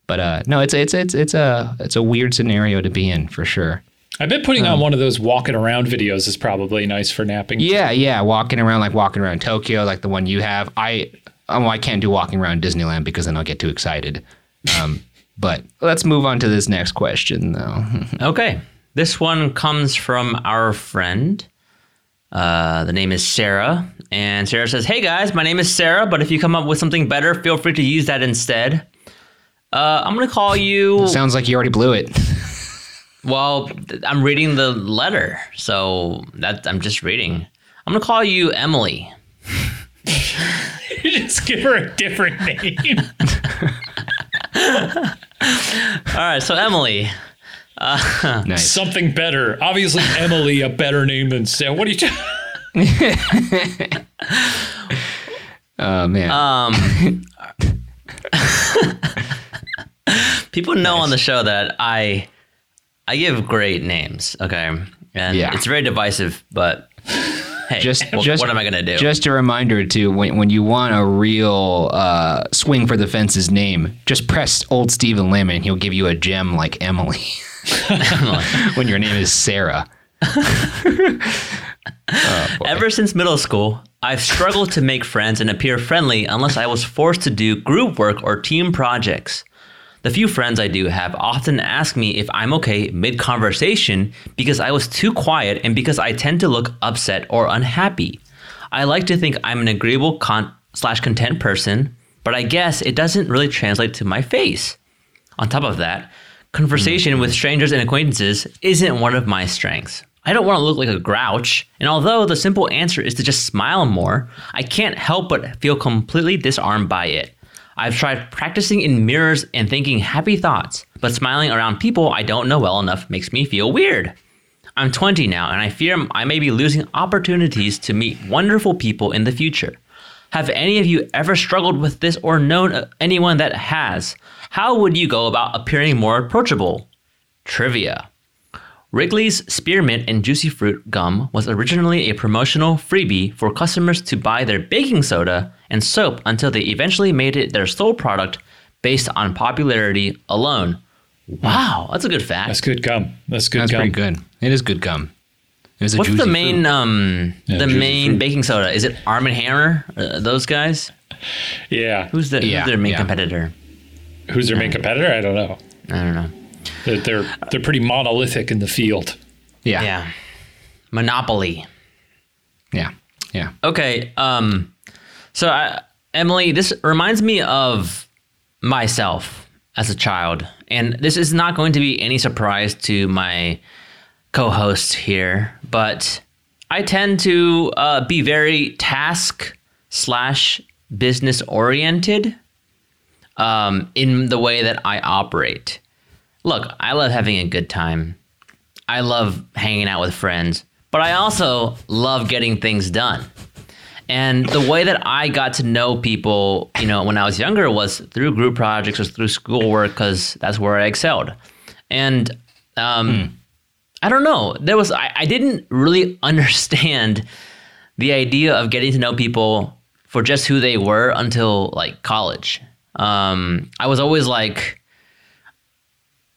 But uh, no, it's it's it's it's a it's a weird scenario to be in for sure. I bet putting um, on one of those walking around videos is probably nice for napping. Yeah, yeah, walking around like walking around Tokyo, like the one you have. I oh, I can't do walking around Disneyland because then I'll get too excited. Um, but let's move on to this next question, though. okay, this one comes from our friend. Uh, the name is Sarah, and Sarah says, "Hey guys, my name is Sarah, but if you come up with something better, feel free to use that instead." Uh, I'm gonna call you. Sounds like you already blew it. well, I'm reading the letter, so that I'm just reading. I'm gonna call you Emily. you just give her a different name. All right, so Emily. Uh, nice. Something better. Obviously, Emily, a better name than Sam. What are you? oh man. Um. People know nice. on the show that I I give great names, okay? And yeah. it's very divisive, but hey, just, what, just, what am I going to do? Just a reminder to when, when you want a real uh, swing for the fences name, just press old Steven Lim and he'll give you a gem like Emily. when your name is Sarah. oh, Ever since middle school, I've struggled to make friends and appear friendly unless I was forced to do group work or team projects. The few friends I do have often ask me if I'm okay mid conversation because I was too quiet and because I tend to look upset or unhappy. I like to think I'm an agreeable con- slash content person, but I guess it doesn't really translate to my face. On top of that, conversation mm-hmm. with strangers and acquaintances isn't one of my strengths. I don't want to look like a grouch, and although the simple answer is to just smile more, I can't help but feel completely disarmed by it. I've tried practicing in mirrors and thinking happy thoughts, but smiling around people I don't know well enough makes me feel weird. I'm 20 now, and I fear I may be losing opportunities to meet wonderful people in the future. Have any of you ever struggled with this or known uh, anyone that has? How would you go about appearing more approachable? Trivia. Wrigley's Spearmint and Juicy Fruit gum was originally a promotional freebie for customers to buy their baking soda and soap until they eventually made it their sole product based on popularity alone. Wow, that's a good fact. That's good gum. That's good that's gum. pretty good. It is good gum. What's the main um yeah, the main fruit. baking soda? Is it Arm & Hammer? Uh, those guys? Yeah. Who's the yeah, who's their main yeah. competitor? Who's their main competitor? I don't know. I don't know. They're, they're they're pretty monolithic in the field. Yeah. Yeah. Monopoly. Yeah. Yeah. Okay. Um. So, I, Emily, this reminds me of myself as a child, and this is not going to be any surprise to my co-hosts here, but I tend to uh, be very task slash business oriented um, in the way that I operate look, I love having a good time. I love hanging out with friends, but I also love getting things done. And the way that I got to know people, you know, when I was younger was through group projects or through schoolwork because that's where I excelled. And um, hmm. I don't know, there was I, I didn't really understand the idea of getting to know people for just who they were until like college. Um, I was always like,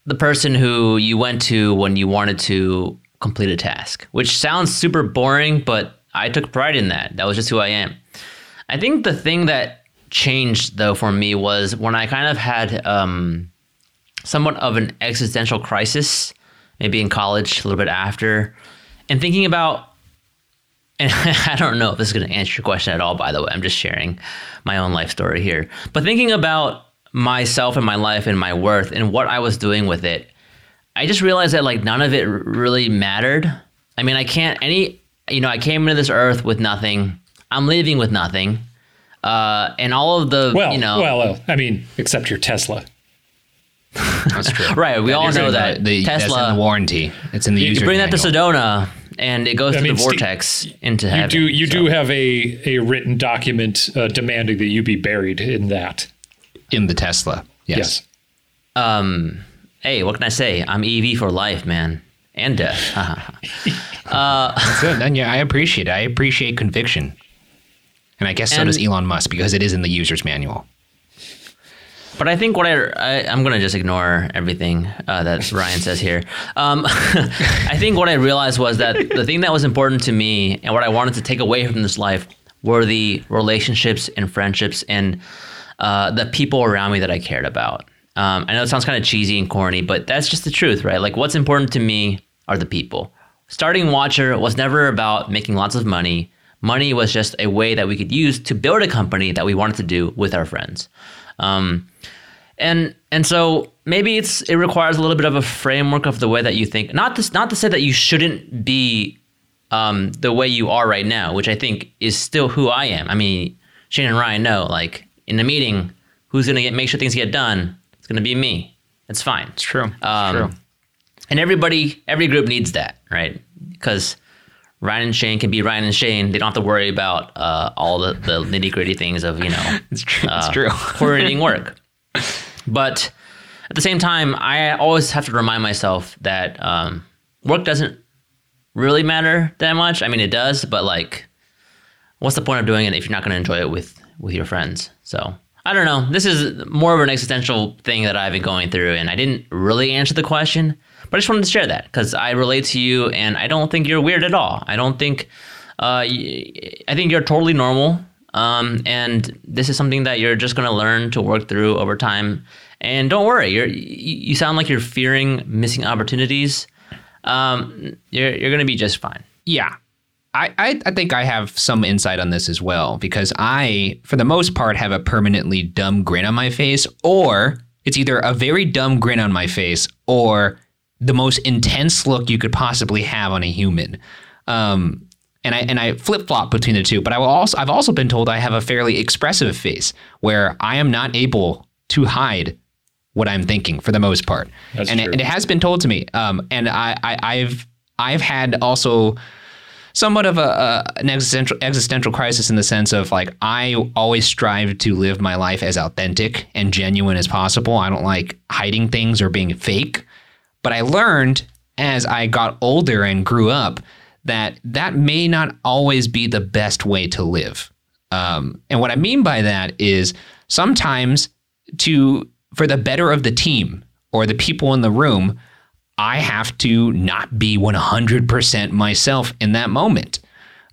the person who you went to when you wanted to complete a task, which sounds super boring, but I took pride in that. That was just who I am. I think the thing that changed though for me was when I kind of had um, somewhat of an existential crisis, maybe in college, a little bit after, and thinking about. And I don't know if this is going to answer your question at all, by the way. I'm just sharing my own life story here. But thinking about myself and my life and my worth and what I was doing with it, I just realized that like none of it really mattered. I mean, I can't any you know, I came into this earth with nothing. I'm leaving with nothing. Uh, and all of the well, you know, well, well, I mean, except your Tesla. That's true. right. We that all know that the, Tesla that's in the warranty. It's in the you, user. You bring manual. that to Sedona, and it goes I through mean, the vortex Steve, into heaven. You do you so. do have a a written document uh, demanding that you be buried in that in the Tesla. Yes. yes. Um. Hey, what can I say? I'm EV for life, man, and death. uh, That's good. And yeah, I appreciate it. I appreciate conviction, and I guess so does Elon Musk because it is in the user's manual. But I think what I, I am gonna just ignore everything uh, that Ryan says here. Um, I think what I realized was that the thing that was important to me and what I wanted to take away from this life were the relationships and friendships and uh, the people around me that I cared about. Um, I know it sounds kind of cheesy and corny, but that's just the truth, right? Like what's important to me are the people. Starting Watcher was never about making lots of money. Money was just a way that we could use to build a company that we wanted to do with our friends. Um, and and so maybe it's it requires a little bit of a framework of the way that you think. Not to not to say that you shouldn't be um, the way you are right now, which I think is still who I am. I mean, Shane and Ryan know, like in a meeting, who's gonna get make sure things get done? It's gonna be me. It's fine. It's true. It's um, true. And everybody, every group needs that, right? Because Ryan and Shane can be Ryan and Shane. They don't have to worry about uh, all the, the nitty gritty things of you know. it's true. Uh, it's true. coordinating work. But at the same time, I always have to remind myself that um, work doesn't really matter that much. I mean, it does, but like, what's the point of doing it if you're not going to enjoy it with with your friends? So I don't know. This is more of an existential thing that I've been going through, and I didn't really answer the question, but I just wanted to share that because I relate to you, and I don't think you're weird at all. I don't think. Uh, I think you're totally normal. Um, and this is something that you're just to learn to work through over time. And don't worry, you're, you sound like you're fearing missing opportunities. Um, you're you're to be just fine. Yeah. I, I, I think I have some insight on this as well because I, for the most part, have a permanently dumb grin on my face, or it's either a very dumb grin on my face or the most intense look you could possibly have on a human. Um, and I and I flip flop between the two. But I will also I've also been told I have a fairly expressive face where I am not able to hide what I'm thinking for the most part. That's and, it, and it has been told to me. Um, and I, I have I've had also somewhat of a, a, an existential existential crisis in the sense of like I always strive to live my life as authentic and genuine as possible. I don't like hiding things or being fake. But I learned as I got older and grew up that that may not always be the best way to live. Um, and what I mean by that is sometimes to for the better of the team or the people in the room, I have to not be 100% myself in that moment.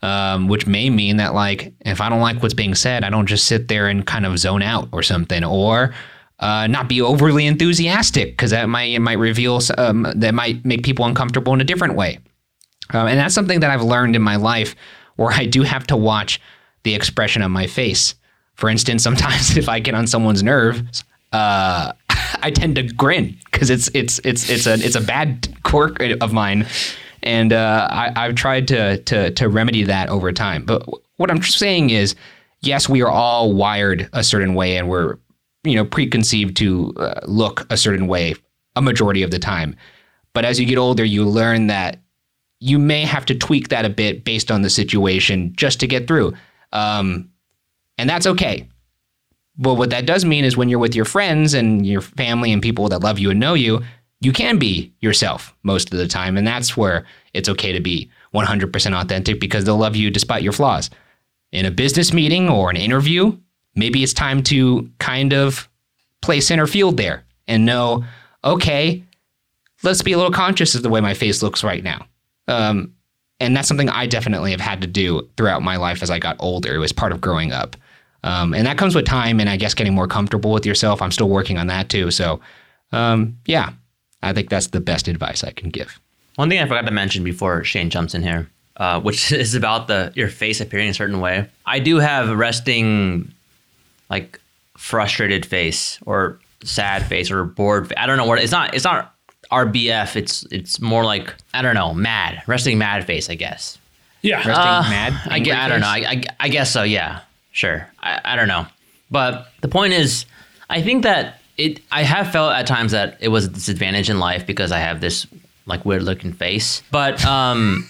Um, which may mean that like if I don't like what's being said, I don't just sit there and kind of zone out or something, or uh, not be overly enthusiastic because that might it might reveal um, that might make people uncomfortable in a different way. Um, and that's something that I've learned in my life where I do have to watch the expression on my face. For instance, sometimes if I get on someone's nerves, uh, I tend to grin because it's it's it's it's a it's a bad quirk of mine, and uh, I, have tried to to to remedy that over time. But what I'm saying is, yes, we are all wired a certain way, and we're you know preconceived to uh, look a certain way a majority of the time. But as you get older, you learn that you may have to tweak that a bit based on the situation just to get through. Um, and that's okay. But what that does mean is when you're with your friends and your family and people that love you and know you, you can be yourself most of the time. And that's where it's okay to be 100% authentic because they'll love you despite your flaws. In a business meeting or an interview, maybe it's time to kind of play center field there and know, okay, let's be a little conscious of the way my face looks right now. Um, and that's something I definitely have had to do throughout my life as I got older. It was part of growing up. Um, and that comes with time and I guess getting more comfortable with yourself. I'm still working on that too. So, um, yeah, I think that's the best advice I can give. One thing I forgot to mention before Shane jumps in here, uh, which is about the your face appearing a certain way. I do have resting, like frustrated face or sad face or bored. I don't know what it's not. It's not RBF. It's it's more like I don't know, mad, resting mad face, I guess. Yeah, resting uh, mad. I, guess, I don't know. I, I, I guess so. Yeah, sure. I, I don't know, but the point is, I think that it. I have felt at times that it was a disadvantage in life because I have this like weird looking face, but um.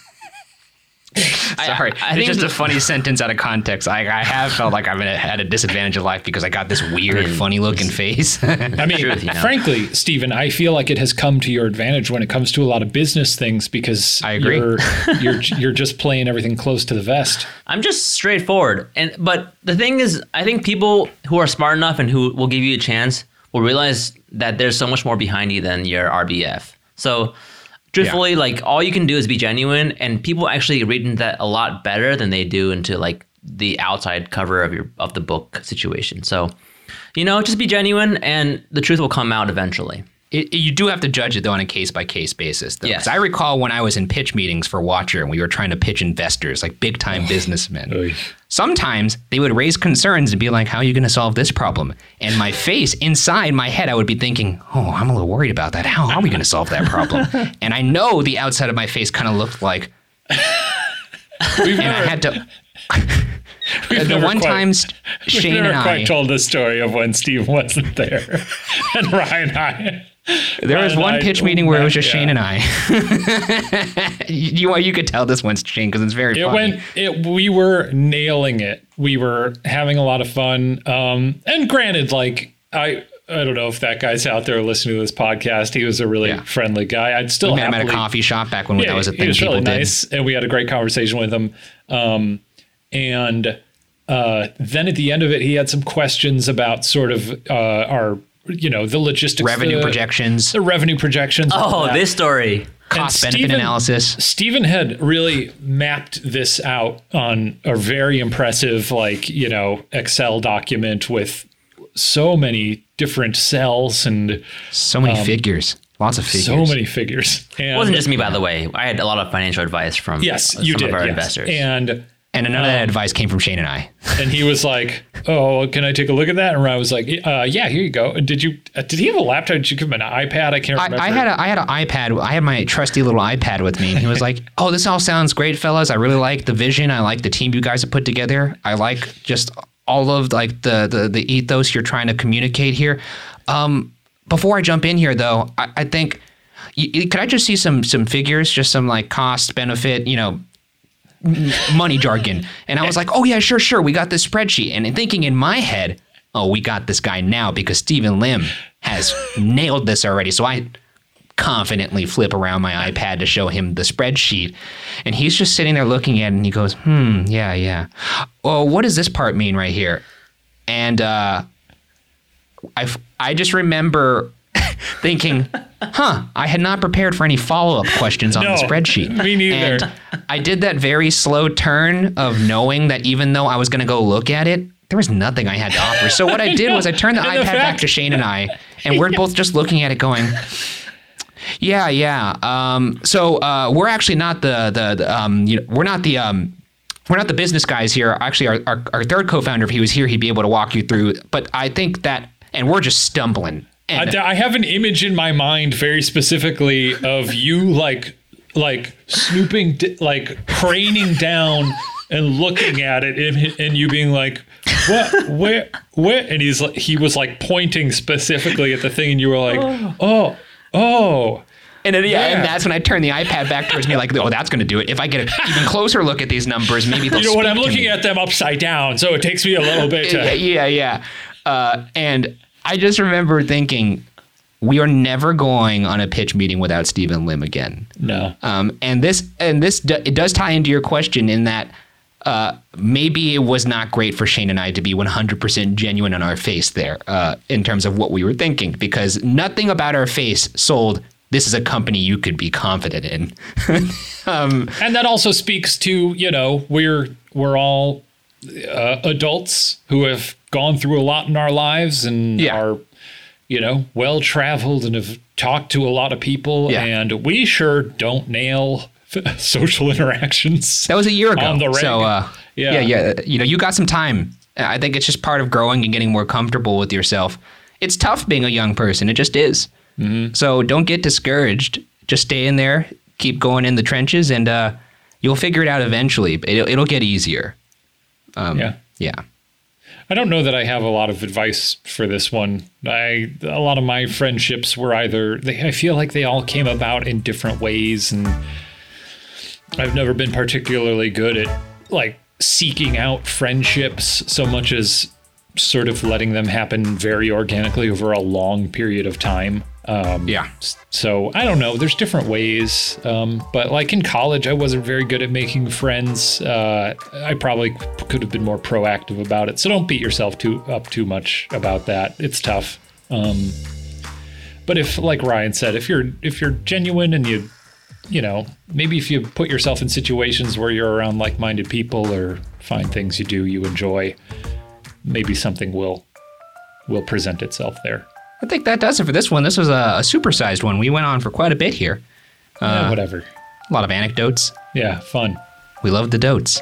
Sorry, I, I it's just a funny sentence out of context. I, I have felt like I've been at a disadvantage of life because I got this weird, I mean, funny looking face. I mean, Truth, you know? frankly, Steven, I feel like it has come to your advantage when it comes to a lot of business things because I agree. You're, you're, you're just playing everything close to the vest. I'm just straightforward, and but the thing is, I think people who are smart enough and who will give you a chance will realize that there's so much more behind you than your RBF. So truthfully, yeah. like all you can do is be genuine, and people actually read into that a lot better than they do into like the outside cover of your of the book situation. So, you know, just be genuine, and the truth will come out eventually. It, you do have to judge it though on a case by case basis. Though. Yes. I recall when I was in pitch meetings for Watcher and we were trying to pitch investors, like big time oh. businessmen. Sometimes they would raise concerns and be like, "How are you going to solve this problem?" And my face inside my head, I would be thinking, "Oh, I'm a little worried about that. How are we going to solve that problem?" and I know the outside of my face kind of looked like, and I had to. We've the one quite, time Shane and I quite told the story of when Steve wasn't there, and Ryan and I there was one pitch meeting where it was just yeah. Shane and I. you you could tell this one's Shane because it's very. It funny. went. It we were nailing it. We were having a lot of fun. Um, and granted, like I. I don't know if that guy's out there listening to this podcast. He was a really yeah. friendly guy. I'd still we met him at a coffee shop back when yeah, that was a thing. He was really nice, did. and we had a great conversation with him. Um, and uh, then at the end of it, he had some questions about sort of uh, our you know the logistics, revenue the, projections, the revenue projections. Oh, this story. Cost benefit Steven, analysis. Steven had really mapped this out on a very impressive, like, you know, Excel document with so many different cells and so many um, figures. Lots of figures. So many figures. And, it wasn't just me, by the way. I had a lot of financial advice from yes, you some did, of our yes. investors. And and none of that um, advice came from Shane and I. and he was like, "Oh, can I take a look at that?" And I was like, uh, "Yeah, here you go." Did you? Uh, did he have a laptop? Did you give him an iPad? I can't remember. I, I had a, I had an iPad. I had my trusty little iPad with me. And he was like, "Oh, this all sounds great, fellas. I really like the vision. I like the team you guys have put together. I like just all of like the the, the ethos you're trying to communicate here." Um, before I jump in here, though, I, I think. could I just see some some figures, just some like cost benefit, you know, money jargon. And I was like, oh, yeah, sure, sure. We got this spreadsheet. And thinking in my head, oh, we got this guy now because Steven Lim has nailed this already. So I confidently flip around my iPad to show him the spreadsheet. And he's just sitting there looking at it and he goes, hmm, yeah, yeah. Oh, what does this part mean right here? And uh, I, I just remember thinking, huh, I had not prepared for any follow up questions on no, the spreadsheet. Me neither. And I did that very slow turn of knowing that even though I was going to go look at it, there was nothing I had to offer. So what I, did was I turned the and iPad the fact- back to Shane and I, and we're both just looking at it going, yeah, yeah. Um, so uh, we're actually not the the, the um, you know, we're not the um, we're not the business guys here. Actually, our, our, our third co-founder, if he was here, he'd be able to walk you through. But I think that, and we're just stumbling I, I have an image in my mind very specifically of you like like snooping like craning down and looking at it and, and you being like what where where and he's like he was like pointing specifically at the thing and you were like oh oh and then, yeah, yeah, and that's when I turn the iPad back towards me, like, oh, that's going to do it. If I get an even closer look at these numbers, maybe they'll. You know what? I'm looking at them upside down, so it takes me a little bit to. yeah, yeah, uh, and I just remember thinking, we are never going on a pitch meeting without Steven Lim again. No. Um, and this and this it does tie into your question in that uh, maybe it was not great for Shane and I to be 100% genuine on our face there uh, in terms of what we were thinking because nothing about our face sold this is a company you could be confident in. um, and that also speaks to you know we're we're all uh, adults who have gone through a lot in our lives and yeah. are you know well traveled and have talked to a lot of people. Yeah. and we sure don't nail social interactions that was a year ago. on the so uh, yeah. yeah yeah. You know you got some time. I think it's just part of growing and getting more comfortable with yourself. It's tough being a young person. It just is. Mm-hmm. so don't get discouraged. Just stay in there. Keep going in the trenches and uh, you'll figure it out eventually it'll, it'll get easier. Um, yeah. yeah I don't know that I have a lot of advice for this one. I a lot of my friendships were either they, I feel like they all came about in different ways and I've never been particularly good at like seeking out friendships so much as sort of letting them happen very organically over a long period of time. Um, yeah. So I don't know. There's different ways. Um, but like in college, I wasn't very good at making friends. Uh, I probably could have been more proactive about it. So don't beat yourself too up too much about that. It's tough. Um, but if, like Ryan said, if you're if you're genuine and you, you know, maybe if you put yourself in situations where you're around like-minded people or find things you do you enjoy, maybe something will will present itself there. I think that does it for this one. This was a, a supersized one. We went on for quite a bit here. Uh, whatever. A lot of anecdotes. Yeah, fun. We love the dotes.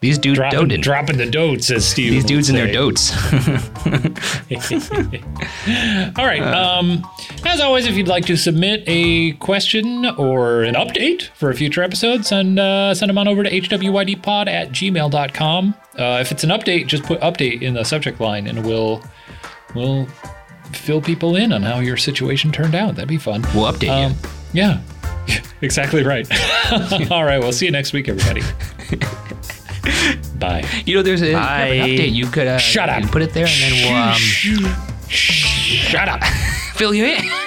These dudes dropping, doted. dropping the dotes, as Steve. These dudes in their dotes. All right. Um, as always, if you'd like to submit a question or an update for a future episode, send uh, send them on over to hwydpod at gmail.com. Uh, if it's an update, just put update in the subject line, and we'll we'll fill people in on how your situation turned out. That'd be fun. We'll update um, you. Yeah, exactly right. All right, we'll see you next week, everybody. Bye. You know, there's a, an update. You could uh, shut up. Put it there, and then we'll um, shut up. fill you in.